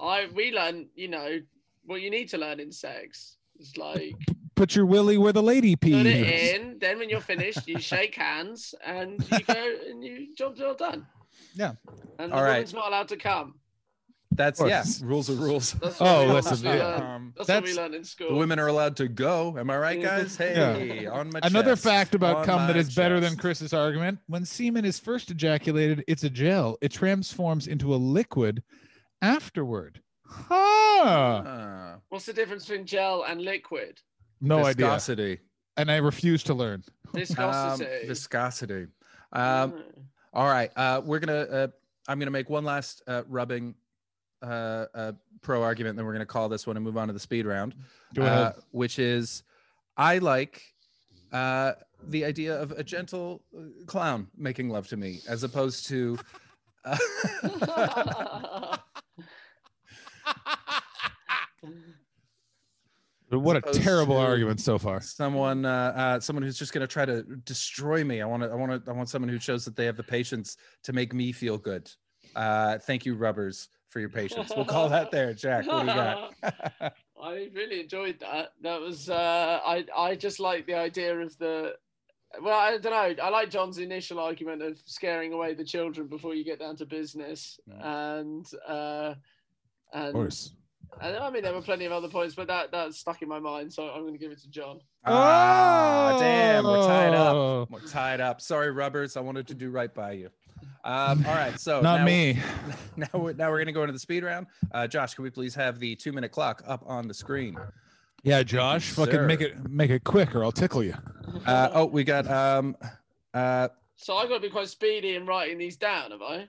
I we learn, you know, what you need to learn in sex. It's like Put your willy where the lady pees. put it in, then when you're finished, you shake hands and you go and you job's all done. Yeah. And the All right. woman's not allowed to come. That's Of yeah, rules are rules. That's Oh, we listen, yeah. Um, That's, what we That's- learned in school. the women are allowed to go. Am I right, guys? Hey, on my Another chest, fact about on cum that my is better than. Chris's argument: when semen is first ejaculated, it's a gel. It transforms into a liquid afterward. Huh. Ah, What's the difference between gel and liquid? No idea, viscosity. and I refuse to learn. (laughs) Um, Viscosity. viscosity. Um, Mm. all right. Uh, we're gonna. Uh, I'm gonna make one last uh, rubbing uh, uh, pro argument, then we're gonna call this one and move on to the speed round. Go ahead. uh, which is I like uh, the idea of a gentle uh, clown making love to me as opposed to. Uh, (laughs) (laughs) what a terrible argument so far. someone uh, uh someone who's just going to try to destroy me. I want to i want to i want someone who shows that they have the patience to make me feel good. Uh thank you rubbers for your patience. We'll call that there jack. What do you got? (laughs) (laughs) I really enjoyed that. That was uh, I I just like the idea of the Well, I don't know. I like John's initial argument of scaring away the children before you get down to business, and uh, and Of course. and I mean there were plenty of other points, but that that stuck in my mind, so I'm going to give it to John. Ah, damn, we're tied up. Oh. We're tied up. Sorry, Rubbers. I wanted to do right by you. Um, all right, so Not now, me. (laughs) Now we're now we're gonna go into the speed round. Uh, Josh, can we please have the two minute clock up on the screen? Yeah, Josh, fucking Sir. make it make it quick, or I'll tickle you. Uh, oh, we got um, uh, So I've got to be quite speedy in writing these down, have I?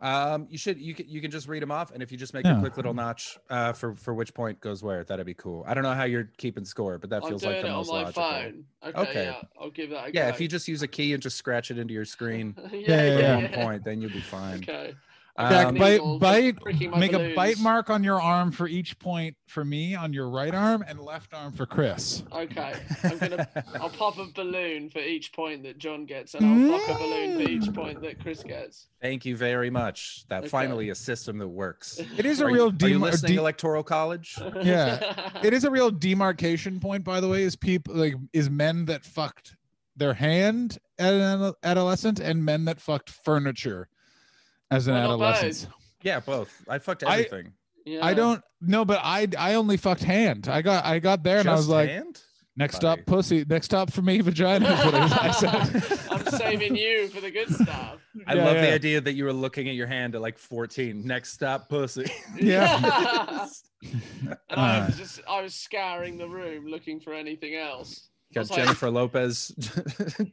Um, you should you can you can just read them off, and if you just make Yeah. a quick little notch uh, for for which point goes where, that'd be cool. I don't know how you're keeping score, but that feels like the most my logical. phone. Okay, Okay. yeah, I'll give that a Yeah, go. if you just use a key and just scratch it into your screen (laughs) yeah, Yeah, yeah, one yeah. point, then you'll be fine. (laughs) Okay. Jack, Um, bite, bite, make a bite mark on your arm for each point for me on your right arm and left arm for Chris. Okay, I'm gonna. I'll (laughs) pop a balloon for each point that John gets, and I'll pop a balloon for each point that Chris gets. Thank you very much. That Okay. finally a system that works. It is a Are you- real Are you listening, de- Electoral College? (laughs) Yeah. it is a real demarcation point, by the way. Is people like is men that fucked their hand at an adolescent and men that fucked furniture as an Why not adolescent. Yeah, both. I fucked I- everything. Yeah. I don't know, but I I only fucked hand. I got I got there and I was like, hand? next Buddy. up pussy, next up for me vagina. is what I said. (laughs) I'm saving you for the good stuff. I Yeah, love the idea that you were looking at your hand at like 14. Next stop, pussy. (laughs) Yeah. (laughs) and I was just I was scouring the room looking for anything else. I Got was like- Jennifer Lopez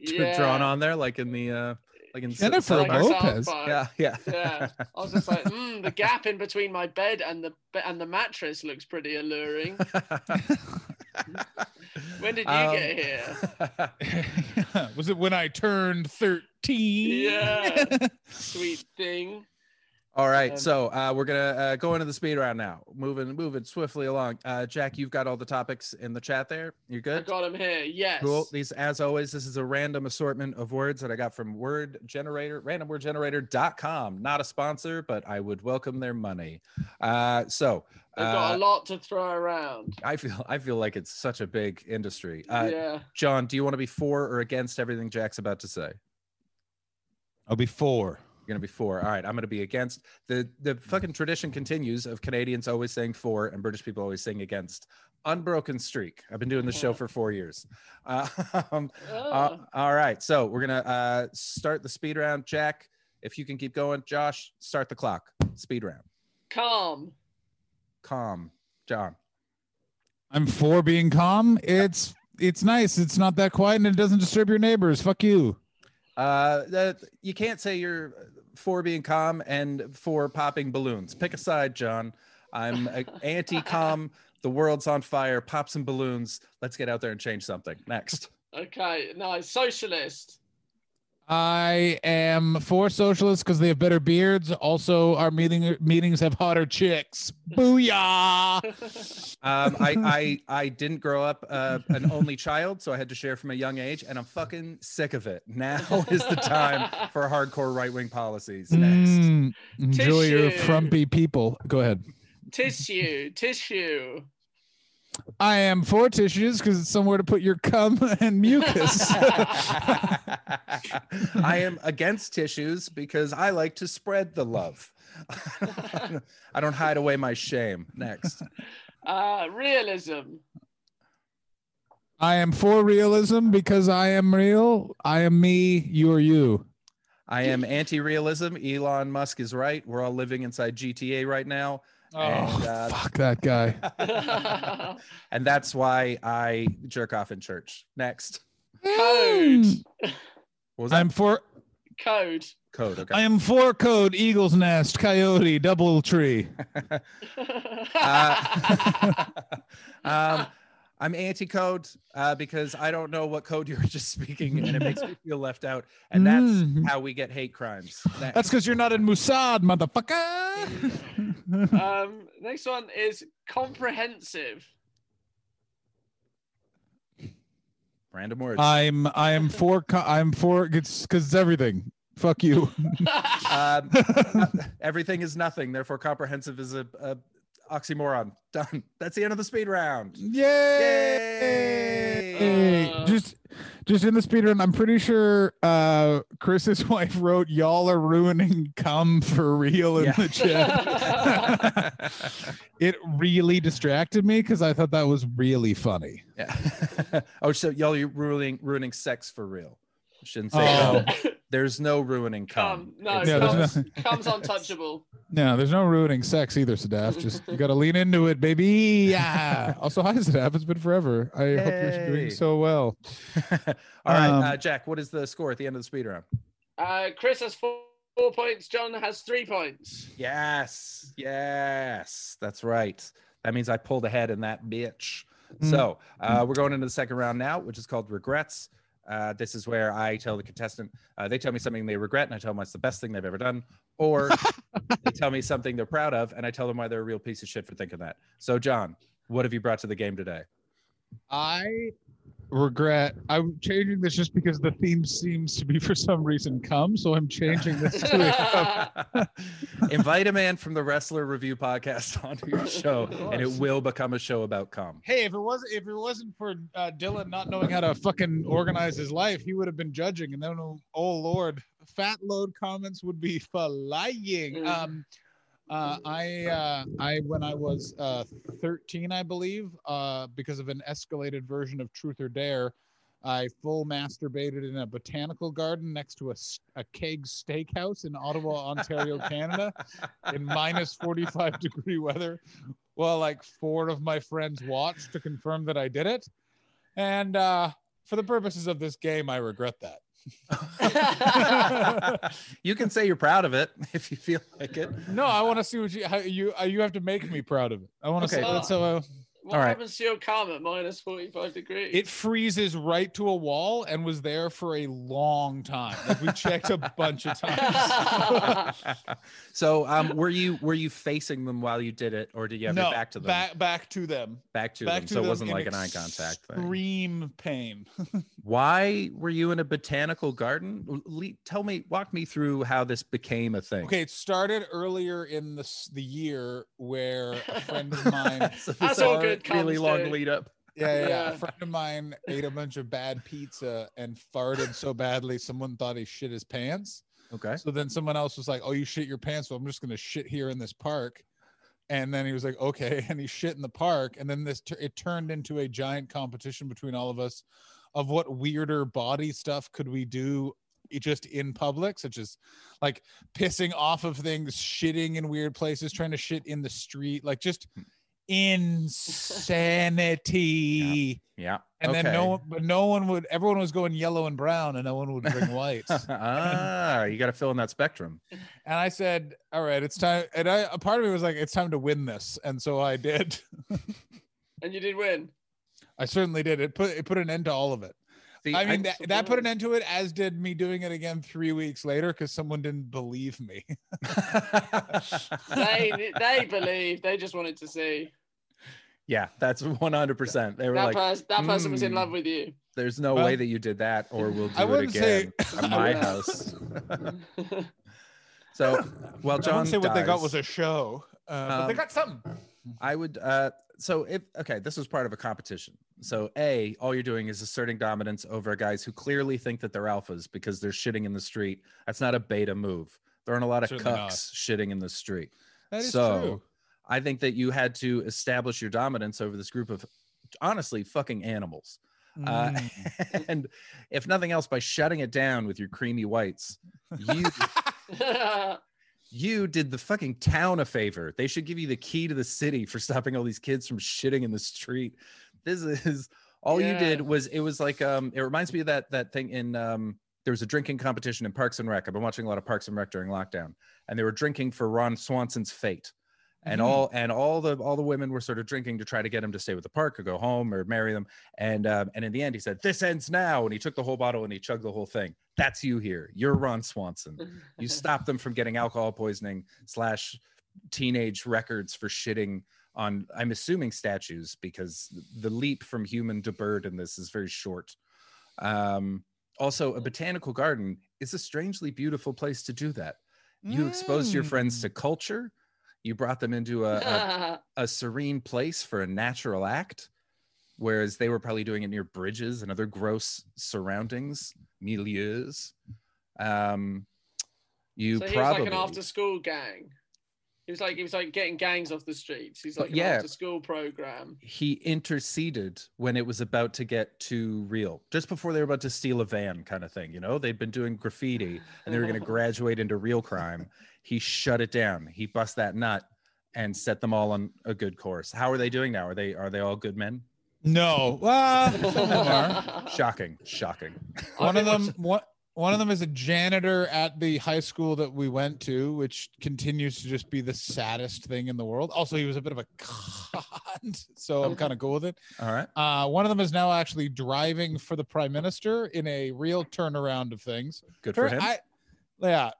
Yeah. drawn on there, like in the uh like in Jennifer South Park. Lopez. Yeah, yeah. Yeah. I was just like, mm, the gap in between my bed and the and the mattress looks pretty alluring. (laughs) When did you Um, get here? (laughs) Was it when I turned 13? Yeah. (laughs) Sweet thing. All right, so uh, we're gonna uh, go into the speed round now. Moving, moving swiftly along. Uh, Jack, you've got all the topics in the chat there. You I good? I got him here. Yes. Cool. These, as always, this is a random assortment of words that I got from Word Generator, randomwordgenerator.com. Not a sponsor, but I would welcome their money. Uh, so They've got uh, a lot to throw around. I feel I feel like it's such a big industry. Uh, yeah. John, do you want to be for or against everything Jack's about to say? I'll be four. You're gonna be for. All right, I'm gonna be against. the The fucking tradition continues of Canadians always saying for and British people always saying against. Unbroken streak. I've been doing the show for four years. Uh, (laughs) um, uh, all right, so we're gonna uh, start the speed round. Jack, if you can keep going. Josh, start the clock. Speed round. calm. Calm. John. I'm for being calm. It's it's nice. It's not that quiet and it doesn't disturb your neighbors. Fuck you. Uh, that you can't say you're for being calm and for popping balloons. Pick a side, John. I'm uh, (laughs) anti-calm. The world's on fire. Pop some balloons. Let's get out there and change something. Next. Okay. Nice. Socialist. I am for socialists because they have better beards. Also, our meeting meetings have hotter chicks. Booyah! (laughs) Um, I, I I didn't grow up uh, an only child, so I had to share from a young age, and I'm fucking sick of it. Now (laughs) is the time for hardcore right wing policies. Next. Mm, enjoy your frumpy people. Go ahead. tissue. Tissue. I am for tissues because it's somewhere to put your cum (laughs) and mucus. (laughs) I am against tissues because I like to spread the love. (laughs) I don't hide away my shame. Next. Uh, realism. I am for realism because I am real. I am me. You are you. I am anti realism. Elon Musk is right. We're all living inside GTA right now. Oh, And, uh, fuck that guy. (laughs) and that's why I jerk off in church. Next. Code. What was that? I'm for. Code. Code. Okay. I am for code. Eagle's nest. Coyote. Double tree. (laughs) Uh, (laughs) um, I'm anti-code uh, because I don't know what code you were (laughs) just speaking, and it makes me (laughs) feel left out. And that's Mm. how we get hate crimes. Next. That's because you're not in Mossad, motherfucker. (laughs) um, next one is comprehensive. random words. I'm I'm for co- I'm for it's because it's everything. Fuck you. um, everything is nothing. Therefore, comprehensive is a, a oxymoron. (laughs) Done. That's the end of the speed round. Yay! Yay! Uh, just just in the speed round, I'm pretty sure uh Chris's (laughs) wife wrote y'all are ruining come for real in Yeah. the chat. (laughs) it really distracted me because I thought that was really funny. Yeah. oh, so y'all you ruining ruining sex for real. Shouldn't say Oh. No. There's no ruining cum. Come, no, It's Yeah, there's comes, no- comes (laughs) untouchable. No, there's no ruining sex either, Sadaf. Just you gotta lean into it, baby. Yeah. (laughs) Also, hi Sadaf. It's been forever. I hope you're doing so well. (laughs) All right, Um, uh, Jack. What is the score at the end of the speed round? Uh, Chris has four, four points. John has three points. Yes, yes, that's right. That means I pulled ahead in that bitch. Mm. So uh, we're going into the second round now, which is called regrets. Uh, this is where I tell the contestant, uh, they tell me something they regret, and I tell them it's the best thing they've ever done, or (laughs) they tell me something they're proud of, and I tell them why they're a real piece of shit for thinking that. So, John, what have you brought to the game today? I regret I'm changing this just because the theme seems to be for some reason come, so I'm changing this to (laughs) Invite a man from the Wrestler Review podcast (laughs) onto your show, and it will become a show about cum. Hey, if it wasn't if it wasn't for uh, Dylan not knowing how to fucking organize his life, he would have been judging, and then oh lord, fat load comments would be flying. Mhm. Um, uh, I uh, I when I was uh, 13, I believe, uh, because of an escalated version of Truth or Dare, I full masturbated in a botanical garden next to a, a keg steakhouse in Ottawa, (laughs) Ontario, Canada, in minus 45 degree weather, while like four of my friends watched to confirm that I did it. And uh, for the purposes of this game, I regret that. (laughs) you can say you're proud of it (laughs) if you feel like it. No, I want to see what you how you uh, you have to make me proud of it. I want to Okay. say that's how what All right. happens to your calm at minus 45 degrees? it freezes right to a wall and was there for a long time. Like we checked a bunch of (laughs) times. so, um, were you were you facing them while you did it, or did you have no, your back to them? back back to them. back to back them. to so it wasn't like an eye contact thing. Extreme pain. (laughs) Why were you in a botanical garden? Le- Tell me, walk me through how this became a thing. Okay, it started earlier in the the year where a friend of mine (laughs) So That's this all is good Really long dude. lead up. Yeah, yeah, yeah. Yeah. A friend of mine ate a bunch of bad pizza and farted so badly someone thought he shit his pants. Okay. So then someone else was like, "Oh, you shit your pants, so I'm just gonna shit here in this park." And then he was like, "Okay," (laughs) and he shit in the park, and then this tur- it turned into a giant competition between all of us of what weirder body stuff could we do just in public, such as like pissing off of things, shitting in weird places, trying to shit in the street, like just hmm. Insanity. Yeah. And okay. then no one, but no one would. Everyone was going yellow and brown, and no one would bring white. (laughs) ah, you got to fill in that spectrum. And I said, "All right, it's time." And I, a part of me was like, "It's time to win this," and so I did. (laughs) and you did win. I certainly did. It put it put an end to all of it. See, I mean, I- that, that put an end to it, as did me doing it again three weeks later because someone didn't believe me. (laughs) They (laughs) they believe. They just wanted to see yeah, that's one hundred percent. They were that like, person. That person was in "Mm." love with you. "There's no Well, way that you did that, or we'll do I it wouldn't say- (laughs) at my house." so, well, I John wouldn't say what they got was a show, uh, but they Um, got something. I would uh so if okay, this was part of a competition. So A, all you're doing is asserting dominance over guys who clearly think that they're alphas because they're shitting in the street. That's not a beta move. There aren't a lot of Certainly not. cucks shitting in the street. That is so true. I think that you had to establish your dominance over this group of honestly fucking animals. Uh, Mm. (laughs) and if nothing else, by shutting it down with your creamy whites, you (laughs) (laughs) you did the fucking town a favor. They should give you the key to the city for stopping all these kids from shitting in the street. This is all you did was it was like um it reminds me of that that thing in um there was a drinking competition in Parks and Rec. I've been watching a lot of Parks and Rec during lockdown, and they were drinking for Ron Swanson's fate. And Mhm. all and all the all the women were sort of drinking to try to get him to stay with the park or go home or marry them. And um, and in the end, he said, "This ends now." And he took the whole bottle and he chugged the whole thing. That's you here. You're Ron Swanson you (laughs) stop them from getting alcohol poisoning slash teenage records for shitting on i'm assuming statues because the leap from human to bird in this is very short um also a botanical garden is a strangely beautiful place to do that you expose your friends to culture You brought them into a, a, (laughs) a serene place for a natural act, whereas they were probably doing it near bridges and other gross surroundings, milieus. Um, you so he probably was like an after-school gang. He was like he was like getting gangs off the streets. He's like yeah. after-school program. he interceded when it was about to get too real, just before they were about to steal a van, kind of thing. You know, they'd been doing graffiti and they were going (laughs) to graduate into real crime. He shut it down. He bust that nut and set them all on a good course. How are they doing now? Are they are they all good men? No. Uh, some of them are. Shocking, shocking. One of them one one of them is a janitor at the high school that we went to, which continues to just be the saddest thing in the world. Also, he was a bit of a (laughs) cunt, so I'm kind of cool with it. All right. Uh, one of them is now actually driving for the prime minister in a real turnaround of things. Good for him. I, yeah,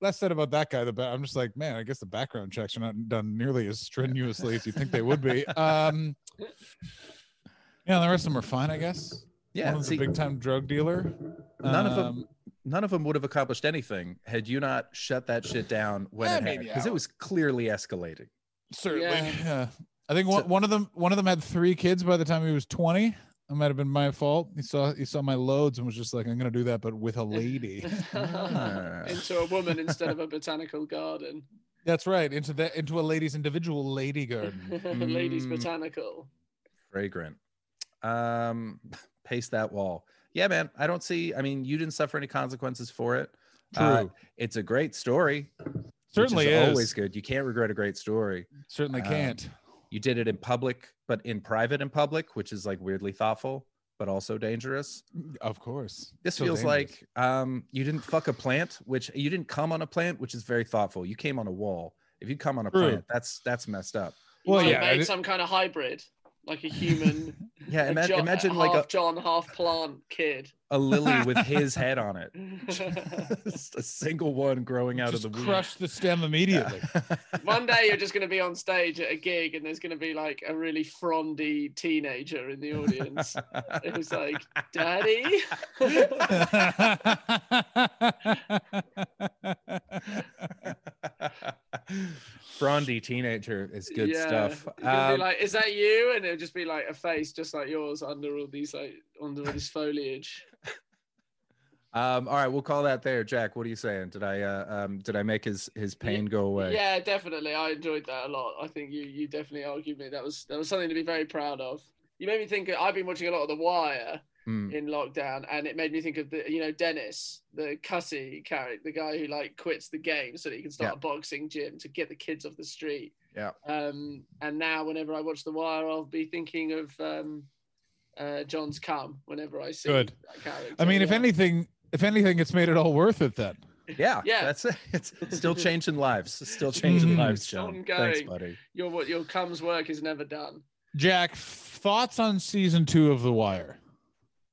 less said about that guy. The ba- I'm just like, man, I guess the background checks are not done nearly as strenuously as you think they would be. (laughs) Um, yeah, the rest of them are fine, I guess. yeah. One see, a big time drug dealer. none of them Um, none of them would have accomplished anything had you not shut that shit down when Eh, it had maybe because it Al. was clearly escalating. Certainly. Yeah. Yeah. (laughs) I think one, So- one of them one of them had three kids by the time he was 20. It might have been my fault. He saw he saw my loads and was just like, I'm gonna do that, but with a lady. (laughs) Ah. Into a woman instead of a botanical garden. That's right. Into that into a lady's individual lady garden. (laughs) Ladies Mm. botanical. Fragrant. Um, paste that wall. Yeah, man. I don't see. I mean, you didn't suffer any consequences for it. True. Uh, it's a great story. which Certainly is is. always good. You can't regret a great story. Certainly Um, can't. You did it in public, but in private in public, which is like weirdly thoughtful, but also dangerous. Of course. This So feels dangerous. like um, you didn't fuck a plant, which you didn't come on a plant, which is very thoughtful. You came on a wall. If you come on a True. plant, that's that's messed up. You Well, might yeah, made some kind of hybrid, like a human. (laughs) Yeah, a ima- Jo- imagine half like a, John, half plant kid. a lily with his head on it. (laughs) (laughs) Just a single one growing out Just of the crush the stem immediately. One day you're just going to be on stage at a gig and there's going to be like a really frondy teenager in the audience. It's like, Daddy? (laughs) Frondy teenager is good Yeah. stuff. Um, like, is that you? And it'll just be like a face just like yours under all these like under all this foliage. (laughs) um, all right, we'll call that there. Jack, what are you saying? Did I uh, um, did I make his his pain go away? Yeah, definitely. I enjoyed that a lot. I think you you definitely argued me. That was that was something to be very proud of. You made me think. I've been watching a lot of The Wire Mm. in lockdown, and it made me think of the you know Dennis, the Cutty character, the guy who like quits the game so that he can start Yeah. a boxing gym to get the kids off the street. Yeah. Um, and now whenever I watch The Wire, I'll be thinking of um, uh, John's come whenever I see Good. that character. I mean, if anything, if anything, it's made it all worth it then. Yeah, (laughs) Yeah. That's it. (laughs) It's still (laughs) changing lives. It's Still changing Mhm. lives, John. Thanks, buddy. your what your come's work is never done. Jack, thoughts on season two of The Wire?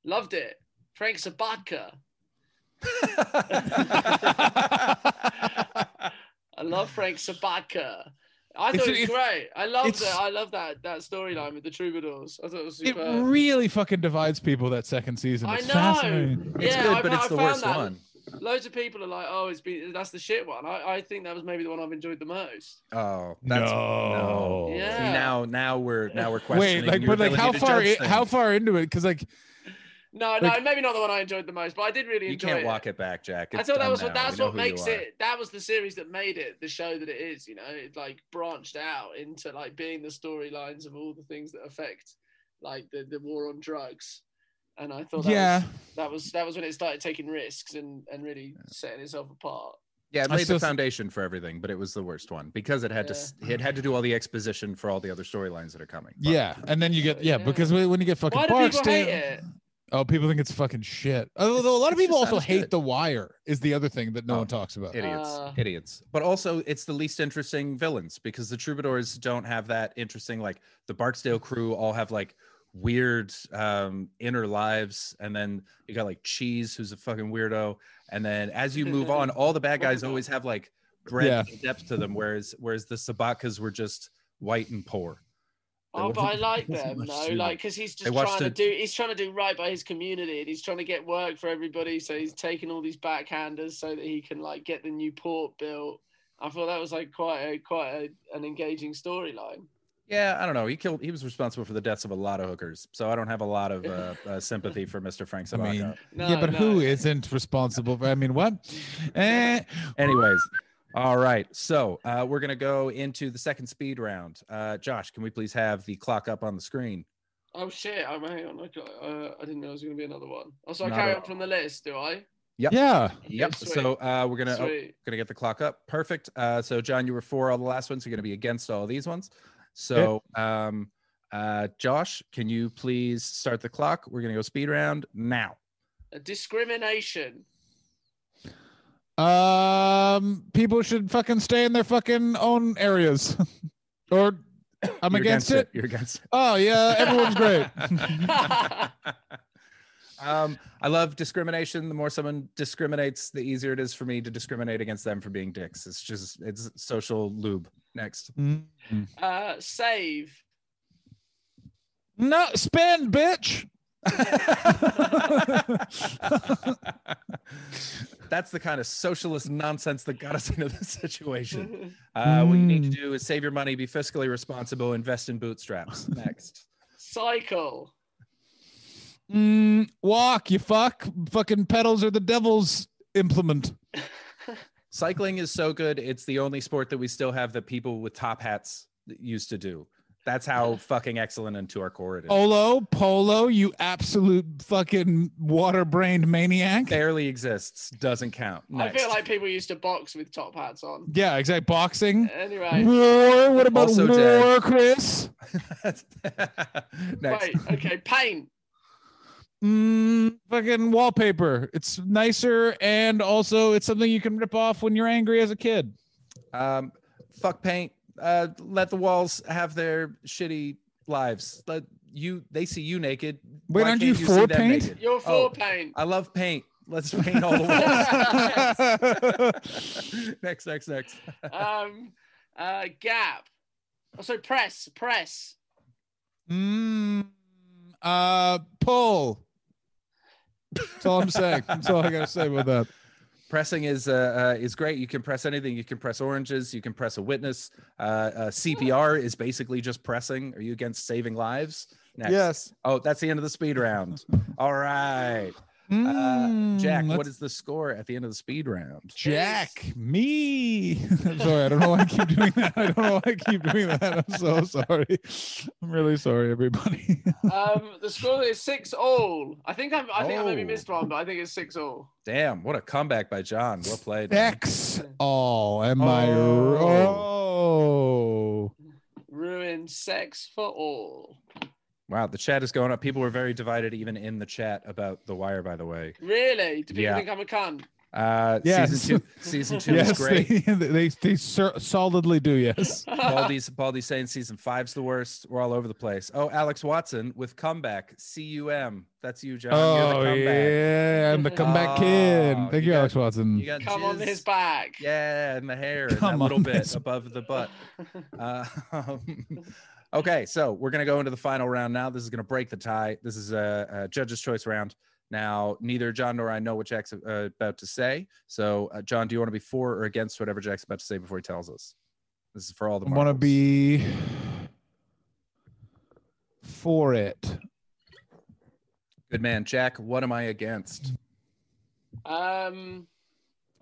Loved it. Frank Sobotka. (laughs) I love Frank Sobotka. I It's- thought it was great. I loved it's- it. I love that that storyline with the stevedores. I thought it was super. It really fucking divides people that second season. I know. fascinating. it's Yeah, good, I- but it's I the found worst that- one. Loads of people are like, "Oh, it's been that's the shit one." I, I think that was maybe the one I've enjoyed the most. Oh, that's no. See, Yeah. now now we're now we're questioning. Wait, questioning like, your but like, how far? judge i- how far into it? Because like, No, no, Like- maybe not the one I enjoyed the most, but I did really enjoy it. You can't it. walk it back, Jack. I thought that was what that's what makes it. That was the series that made it the show that it is. You know, it like branched out into like being the storylines of all the things that affect like the, the war on drugs. And I thought that yeah, was, that was that was when it started taking risks and and really setting itself apart. Yeah, it I laid the foundation for everything, but it was the worst one because it had to it had to do all the exposition for all the other storylines that are coming. But yeah, and then you get yeah, Yeah. because when when you get fucking Why do people Barksdale, hate it? Oh, people think it's fucking shit. Although a lot of people also hate good. The Wire is the other thing that no Oh, one talks about. idiots, Uh. idiots. But also, it's the least interesting villains because the stevedores don't have that interesting. Like the Barksdale crew all have like weird um inner lives, and then you got like Cheese, who's a fucking weirdo. And then as you move on, all the bad guys always have like breadth Yeah. and depth to them, whereas whereas the Sobotkas were just white and poor. There Oh, but I like them much though, like because he's just trying to it- do. He's trying to do right by his community, and he's trying to get work for everybody. So he's taking all these backhanders so that he can like get the new port built I thought that was like quite a quite a, an engaging storyline. Yeah, I don't know. He killed. He was responsible for the deaths of a lot of hookers, so I don't have a lot of uh, uh, sympathy for Mr. Frank I Sobotka. mean, No, yeah, but no. who isn't responsible for? I mean, what? (laughs) Eh, Anyways, all right. So uh, we're gonna go into the second speed round. Uh, Josh, can we please have the clock up on the screen? Oh shit! I'm hang on. I, got- uh, I didn't know there was going to be another one. Oh, so I Not carry on from the list, do I? yeah. Yep. sweet. So uh, we're gonna oh, gonna get the clock up. Perfect. Uh, so John, you were for all the last ones. You're gonna be against all these ones. So um, uh, Josh, can you please start the clock? We're gonna go speed round now. A discrimination. Um, people should fucking stay in their fucking own areas, (laughs) or I'm You're against, it. You're against it. Oh yeah, everyone's great. (laughs) um, I love discrimination. The more someone discriminates, the easier it is for me to discriminate against them for being dicks. It's just it's social lube. Next. Mm. uh, save. No, spend, bitch. (laughs) That's the kind of socialist nonsense that got us into this situation. (laughs) Uh, What you need to Mm. do is save your money, be fiscally responsible, invest in bootstraps. (laughs) Next. Cycle. Mm, walk, you fuck. Fucking pedals are the devil's implement. Cycling is so good. It's the only sport that we still have that people with top hats used to do. That's how fucking excellent and to our core it is. Polo, polo, you absolute fucking water-brained maniac. Barely exists. Doesn't count. I feel like people used to box with top hats on. Yeah, exactly. Boxing. Anyway, War. What about Also war, dead. Chris? (laughs) Next. wait. Okay, paint. Mm, fucking wallpaper. It's nicer, and also it's something you can rip off when you're angry as a kid. Um, fuck paint. Uh, let the walls have their shitty lives. Let you. They see you naked. Wait, Why aren't can't you see for them paint? naked? You're for Oh, paint. I love paint. Let's paint all the walls. (laughs) (laughs) next, next, next. Um, uh, gap. Oh, so press, press. mm, uh, pull. That's all I'm saying. That's all I gotta say about that. Pressing is uh, uh, is great. You can press anything. You can press oranges. You can press a witness. Uh, uh, CPR is basically just pressing. Are you against saving lives? Next. Oh, that's the end of the speed round. All right. Uh, Jack, Mm, what let's- is the score at the end of the speed round? Jack, me. I'm (laughs) sorry. I don't know why I keep doing that. I don't know why I keep doing that. I'm so (laughs) sorry. I'm really sorry, everybody. (laughs) Um, the score is six all. I think I'm. I think I maybe Oh. missed one, but I think it's six all. Damn, what a comeback by John. Well played. man. X all. Am I? Oh. Ruin sex for all. Wow, the chat is going up. People were very divided even in the chat about The Wire, by the way. Really? Do people Yeah. think I'm a cunt? Uh, Yes. Season two, season two yes, is great. they (laughs) they, they cer- solidly do. Yes. (laughs) Baldy's, Baldy's saying season five's the worst. We're all over the place. Oh, Alex Watson with comeback. C U M. That's you, John. You're Oh the comeback. yeah, I'm the comeback kid. Oh, Thank you you, got- Alex Watson. You got Come on his back. Yeah, and the hair, and Come that little bit his- above the butt. (laughs) Uh, okay, so we're gonna go into the final round now. This is gonna break the tie. This is a, a judge's choice round. Now, neither John nor I know what Jack's uh, about to say. So, uh, John, do you want to be for or against whatever Jack's about to say before he tells us? This is for all the. I want to be for it. good man, Jack. What am I against? Um.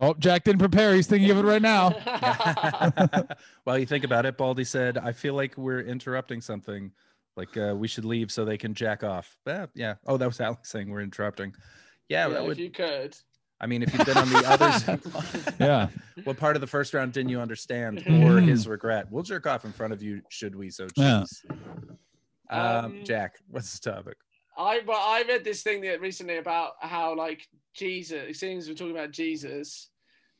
Oh, Jack didn't prepare. He's thinking of it right now. (laughs) While you think about it, Baldy said, "I feel like we're interrupting something. Like uh, we should leave so they can jack off." Eh, yeah. Oh, that was (laughs) Alex saying we're interrupting. Yeah, yeah, that if would. you could. I mean, if you've been on the others, (laughs) Yeah. what part of the first round didn't you understand, or his regret? We'll jerk off in front of you, should we so Yeah. choose. Um, Um, Jack, what's the topic? I but I read this thing that recently about how like Jesus. It seems we're talking about Jesus,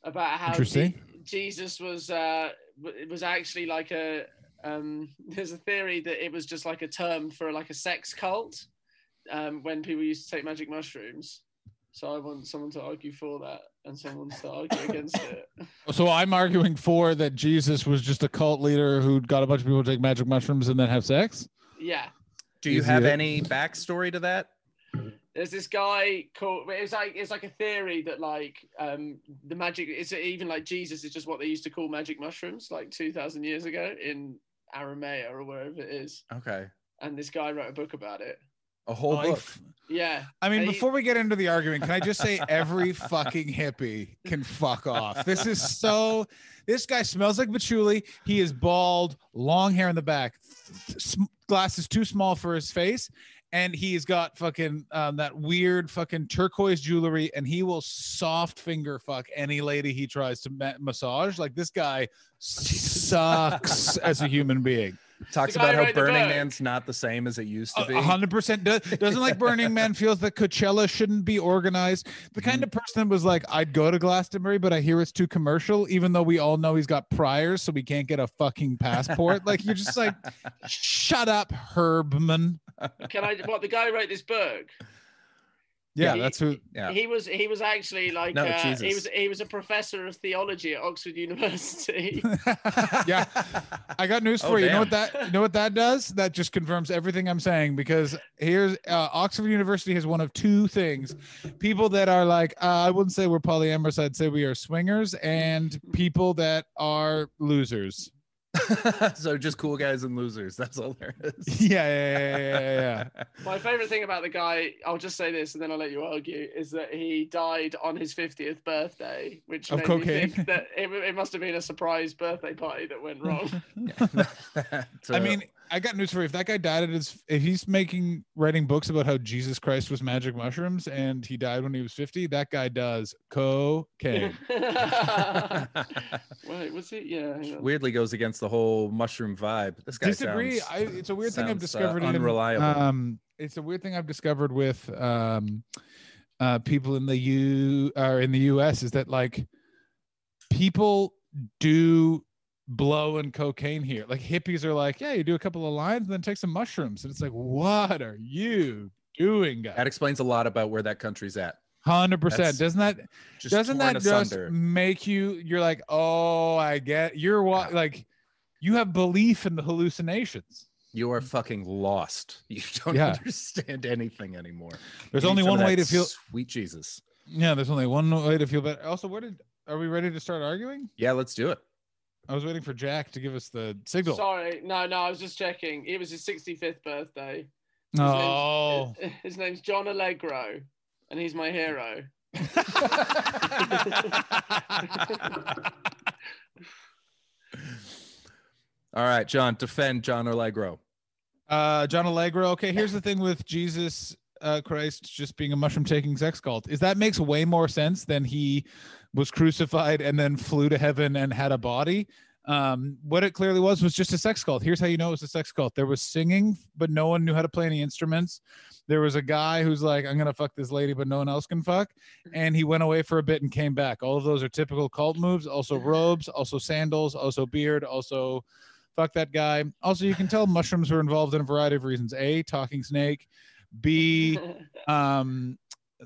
about how Interesting. Je- Jesus was uh it was actually like a um. (laughs) There's a theory that it was just like a term for like a sex cult, um, when people used to take magic mushrooms. So I want someone to argue for that and someone to argue against it. (laughs) So I'm arguing for that Jesus was just a cult leader who got a bunch of people to take magic mushrooms and then have sex. Yeah. Do you Is have it- any backstory to that? There's this guy called. It's like it's like a theory that like um the magic is even like Jesus is just what they used to call magic mushrooms like two thousand years ago in Aramea or wherever it is. Okay. And this guy wrote a book about it. A whole I book. Yeah. I mean, And he- before we get into the argument, can I just say every fucking hippie can fuck off? This is so. This guy smells like patchouli. He is bald, long hair in the back, glasses too small for his face, and he's got fucking um, that weird fucking turquoise jewelry, and he will soft finger fuck any lady he tries to ma- massage. Like this guy (laughs) sucks as a human being. Talks The about how Burning. Man's not the same as it used to be. A hundred percent does doesn't like Burning Man (laughs) feels that Coachella shouldn't be organized. The kind mm-hmm. of person that was like, I'd go to Glastonbury, but I hear it's too commercial, even though we all know he's got priors, so we can't get a fucking passport. like you're just like, (laughs) shut up, Herbman. (laughs) Can I? What the guy wrote this book? Yeah, He- that's who. Yeah. He was he was actually like No, uh, he was he was a professor of theology at Oxford (laughs) University. (laughs) yeah, I got news Oh, for you. You know what that? You know what that does? That just confirms everything I'm saying because here's uh, Oxford University has one of two things: people that are like, uh, I wouldn't say we're polyamorous, I'd say we are swingers, and people that are losers. (laughs) so just cool guys and losers. That's all there is. (laughs) Yeah, yeah, yeah, yeah, yeah, yeah. (laughs) My favorite thing about the guy, I'll just say this and then I'll let you argue, is that he died on his 50th birthday, which Of made cocaine? me think that it, it must have been a surprise birthday party that went wrong. I uh, mean, I got news for you. If that guy died at his, if he's making writing books about how Jesus Christ was magic mushrooms and he died when he was 50, that guy does cocaine. (laughs) Wait, was it? Yeah. weirdly goes against the whole mushroom vibe. This guy disagree. sounds- I, it's a weird thing I've sounds, uh, discovered. in, unreliable. um, it's a weird thing I've discovered with um, uh, people in the U or in the U.S. is that like people do blow and cocaine here. Like hippies are like, yeah, you do a couple of lines and then take some mushrooms, and it's like, what are you doing, Guys? that explains a lot about where that country's at. Hundred percent. Doesn't that Just doesn't that just asunder. make you? You're like, oh, I get. You're what like. You have belief in the hallucinations. You are fucking lost. (laughs) You don't Yeah. understand anything anymore. There's only one way to feel. Sweet Jesus. Yeah, there's only one way to feel better. Also, where did are we ready to start arguing? Yeah, let's do it. I was waiting for Jack to give us the signal. Sorry, no, no, I was just checking. It was his 65th birthday. His No. name's, his name's John Allegro, and he's my hero. (laughs) All right, John, defend John Allegro. uh, John Allegro. Okay, here's the thing with Jesus uh, Christ just being a mushroom taking sex cult is that makes way more sense than he was crucified and then flew to heaven and had a body. Um, what it clearly was was just a sex cult. Here's how you know it was a sex cult. There was singing, but no one knew how to play any instruments. There was a guy who's like, I'm gonna fuck this lady, but no one else can fuck. And he went away for a bit and came back. All of those are typical cult moves. Also robes, also sandals, also beard, also fuck that guy. Also, you can tell mushrooms were involved in a variety of reasons. A, talking snake. B, (laughs) um,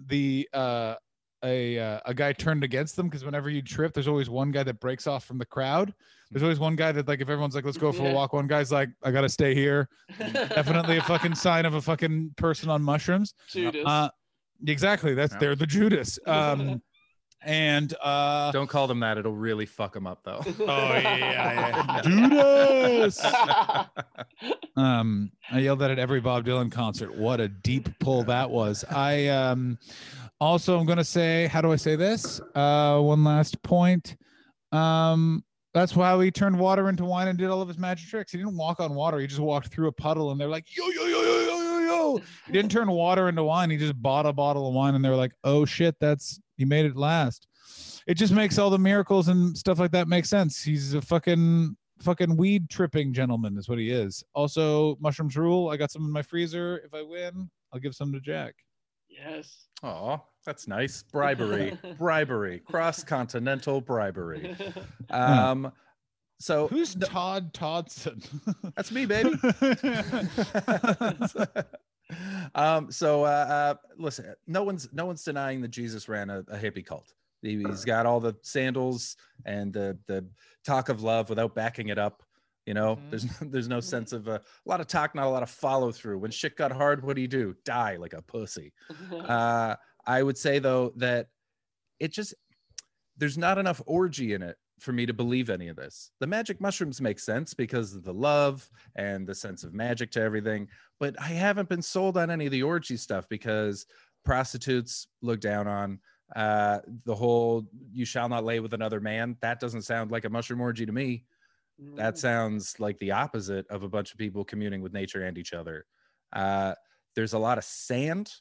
the uh, a uh, a guy turned against them because whenever you trip, there's always one guy that breaks off from the crowd. There's always one guy that like if everyone's like, let's go for a walk, one guy's like, I gotta stay here. Definitely a fucking (laughs) sign of a fucking person on mushrooms. Judas. Uh, exactly. That's Yeah. they're the Judas. (laughs) Um, and uh, Don't call them that. It'll really fuck them up, though. (laughs) oh yeah, yeah, yeah. (laughs) Judas. (laughs) um i yelled that at every bob dylan concert. What a deep pull that was. I um also i'm gonna say how do i say this? Uh one last point. Um that's why he turned water into wine and did all of his magic tricks. He didn't walk on water. He just walked through a puddle and they're like yo yo yo yo yo yo yo. He didn't turn water into wine. He just bought a bottle of wine and they were like oh shit that's he made it last it just makes all the miracles and stuff like that make sense he's a fucking fucking weed tripping gentleman is what he is. Also, mushrooms rule. I got some in my freezer. If I win, I'll give some to Jack. yes. Oh, that's nice. Bribery, (laughs) bribery, cross continental bribery. (laughs) Um, so Who's Todd Toddson? that's me, baby. (laughs) um, so uh, uh, listen, no one's no one's denying that Jesus ran a, a hippie cult. He, he's got all the sandals and the the talk of love without backing it up. You know, Mhm. there's no, there's no sense of uh, a lot of talk, not a lot of follow through. When shit got hard, what do you do? Die like a pussy. (laughs) Uh, I would say though that it just there's not enough orgy in it for me to believe any of this. The magic mushrooms make sense because of the love and the sense of magic to everything, but I haven't been sold on any of the orgy stuff because prostitutes look down on uh the whole you shall not lay with another man. That doesn't sound like a mushroom orgy to me. That sounds like the opposite of a bunch of people communing with nature and each other. Uh there's a lot of sand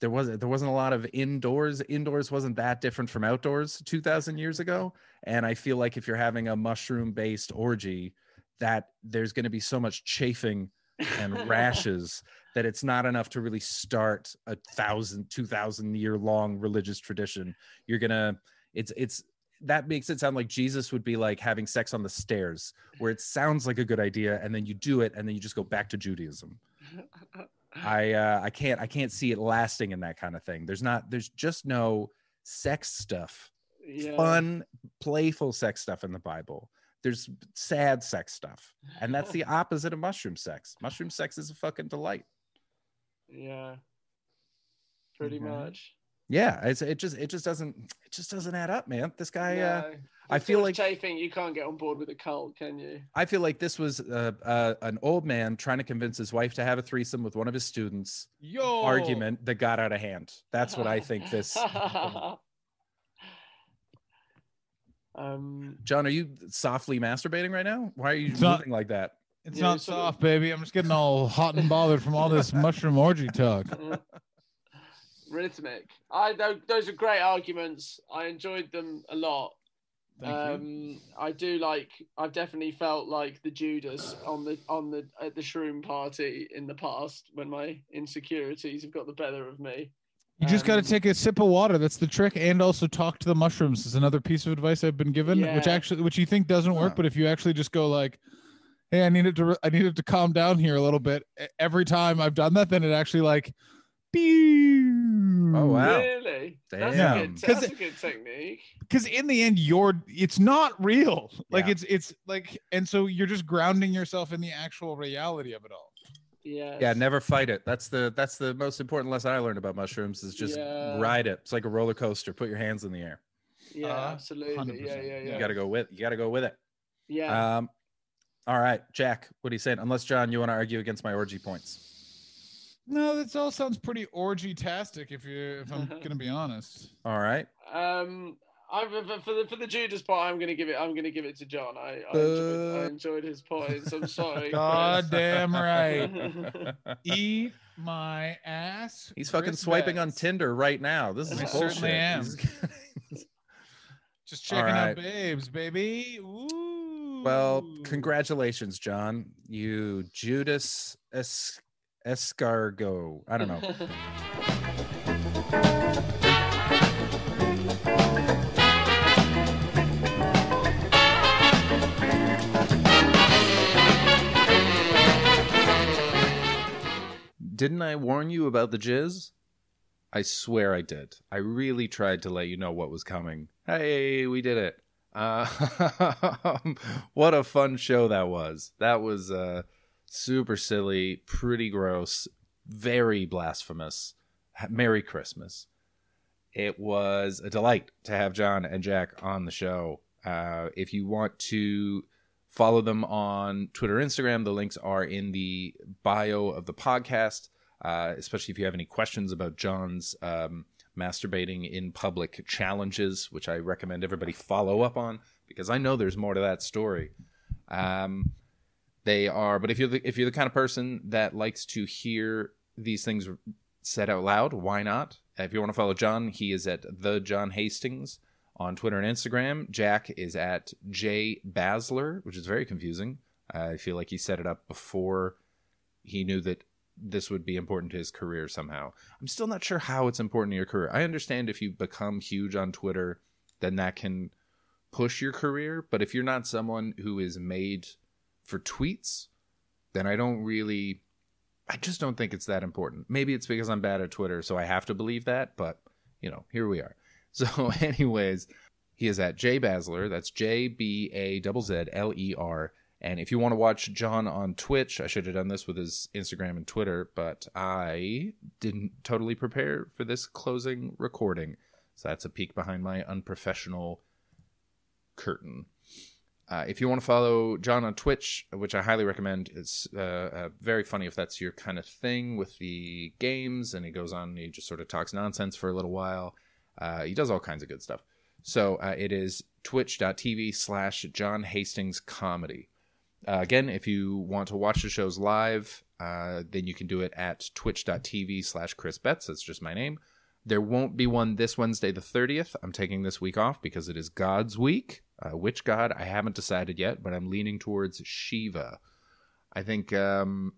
there wasn't there wasn't a lot of indoors indoors wasn't that different from outdoors 2000 years ago and i feel like if you're having a mushroom based orgy that there's going to be so much chafing and (laughs) rashes that it's not enough to really start a thousand two thousand year long religious tradition. You're gonna it's it's that makes it sound like jesus would be like having sex on the stairs where it sounds like a good idea and then you do it and then you just go back to judaism (laughs) i uh i can't i can't see it lasting in that kind of thing there's not there's just no sex stuff yeah. fun playful sex stuff in the bible there's sad sex stuff and that's the (laughs) opposite of mushroom sex mushroom sex is a fucking delight Yeah. Pretty Mhm. much. yeah it's it just it just doesn't it just doesn't add up man this guy uh No. I feel like- chafing. You can't get on board with a cult, can you? i feel like this was uh, uh an old man trying to convince his wife to have a threesome with one of his students Yo, argument that got out of hand that's what i think this (laughs) um. john are you softly masturbating right now why are you It's not- like that It's Yeah, not sort of- soft, baby. I'm just getting all hot and bothered from all this (laughs) mushroom orgy talk. Rhythmic. I tho- those are great arguments. I enjoyed them a lot. Thank you. um, I do like. I've definitely felt like the Judas on the on the at the shroom party in the past when my insecurities have got the better of me. You just got to um, take a sip of water. That's the trick, and also talk to the mushrooms. Is another piece of advice I've been given, which actually, which you think doesn't work, Huh. but if you actually just go like, "Hey, I needed to, re- I needed to calm down here a little bit." Every time I've done that, then it actually like, Oh, wow. Really? That's Damn. a good. 'Cause That's a good technique. because in the end you're it's not real (laughs) like Yeah. it's it's like and so you're just grounding yourself in the actual reality of it all Yeah. yeah never fight it that's the that's the most important lesson i learned about mushrooms is just Yeah. ride it it's like a roller coaster put your hands in the air Yeah. Uh, absolutely. Yeah. 100%. Yeah. Yeah. you gotta go with you gotta go with it yeah. um all right jack what are you saying unless john you want to argue against my orgy points no this all sounds pretty orgy tastic if you if i'm (laughs) gonna be honest all right Um, I for for the for the Judas part, I'm gonna give it. I'm gonna give it to John. I I enjoyed, I enjoyed his points. I'm sorry. god damn right Chris. (laughs) eat my ass he's fucking Chris swiping on tinder right now this is I bullshit certainly am. (laughs) Just checking right. out babes baby Ooh. well congratulations john you judas es- escargot i don't know Didn't I warn you about the jizz? I swear I did. I really tried to let you know what was coming. Hey, we did it. Uh, (laughs) what a fun show that was. That was uh, super silly, pretty gross, very blasphemous. Merry Christmas. It was a delight to have John and Jack on the show. Uh, if you want to follow them on Twitter, Instagram, the links are in the bio of the podcast. Uh, especially if you have any questions about John's um, masturbating in public challenges, which I recommend everybody follow up on because I know there's more to that story. Um, they are, but if you're the, if you're the kind of person that likes to hear these things said out loud, why not? If you want to follow John, he is at the John Hastings on Twitter and Instagram. Jack is at J Bazzler, which is very confusing. I feel like he set it up before he knew that this would be important to his career somehow. I'm still not sure how it's important to your career. I understand if you become huge on Twitter, then that can push your career. But if you're not someone who is made for tweets, then I don't really, I just don't think it's that important. Maybe it's because I'm bad at Twitter, so I have to believe that. But, you know, here we are. (laughs) So, anyways, he is at J Bazzler. That's J B A Z Z L E R. And if you want to watch John on Twitch, I should have done this with his Instagram and Twitter, but I didn't totally prepare for this closing recording. So that's a peek behind my unprofessional curtain. Uh, if you want to follow John on Twitch, which I highly recommend, it's uh, uh, very funny if that's your kind of thing with the games. And he goes on he just sort of talks nonsense for a little while. Uh, he does all kinds of good stuff. So uh, it is twitch.tv slash John Hastings Comedy. Uh, again, if you want to watch the shows live, then you can do it at twitch.tv slash Chris Betts. That's just my name. There won't be one this Wednesday, the 30th. I'm taking this week off because it is God's week. Uh, which god? I haven't decided yet, but I'm leaning towards Shiva. I think um,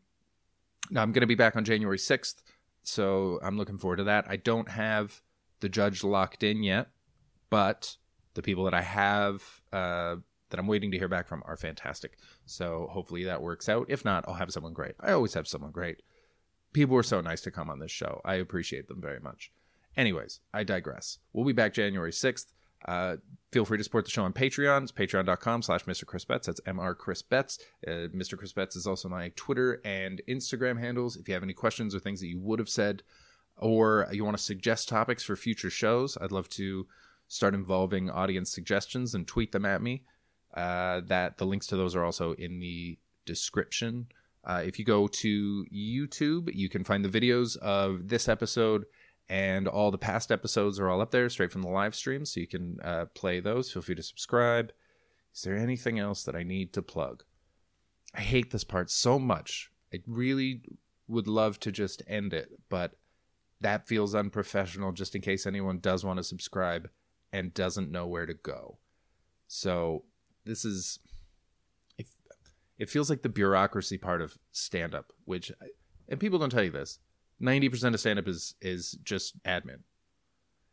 now I'm going to be back on January 6th, so I'm looking forward to that. I don't have the judge locked in yet, but the people that I have uh, that I'm waiting to hear back from are fantastic. So hopefully that works out. If not, I'll have someone great. I always have someone great. People were so nice to come on this show. I appreciate them very much. Anyways, I digress. We'll be back January 6th. Uh, feel free to support the show on Patreon. It's patreon.com slash Mr. Chris Betts. That's Mr. Chris Betts. Uh, Mr. Chris Betts is also my Twitter and Instagram handles. If you have any questions or things that you would have said, or you want to suggest topics for future shows, I'd love to start involving audience suggestions and tweet them at me. Uh, that the links to those are also in the description. Uh, if you go to YouTube, you can find the videos of this episode and all the past episodes are all up there straight from the live stream so you can uh, play those. Feel free to subscribe. Is there anything else that i need to plug? I hate this part so much. I really would love to just end it but that feels unprofessional just in case anyone does want to subscribe and doesn't know where to go. So this is it, it feels like the bureaucracy part of stand up which and people don't tell you this 90% of stand up is is just admin.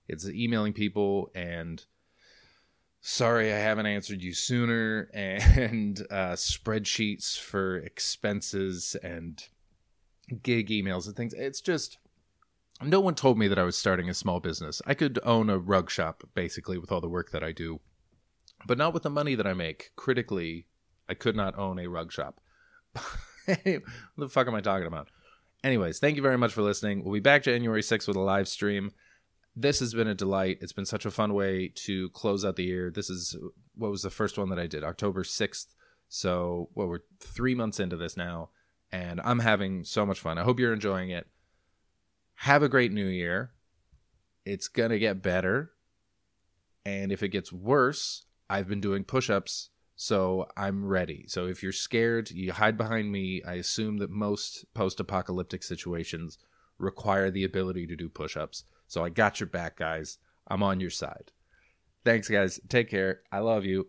It's emailing people and sorry I haven't answered you sooner (laughs) and uh, spreadsheets for expenses and gig emails and things. It's just no one told me that I was starting a small business. I could own a rug shop basically with all the work that I do, but not with the money that I make. Critically, I could not own a rug shop. (laughs) what the fuck am I talking about? Anyways, thank you very much for listening. We'll be back January 6th with a live stream. This has been a delight. It's been such a fun way to close out the year. This is what was the first one that I did, October 6th. So, well, we're three months into this now, and I'm having so much fun. I hope you're enjoying it. Have a great new year. It's going to get better. And if it gets worse, I've been doing push ups so I'm ready. So if you're scared, you hide behind me. I assume that most post apocalyptic situations require the ability to do push ups. So I got your back, guys. I'm on your side. Thanks, guys. Take care. I love you.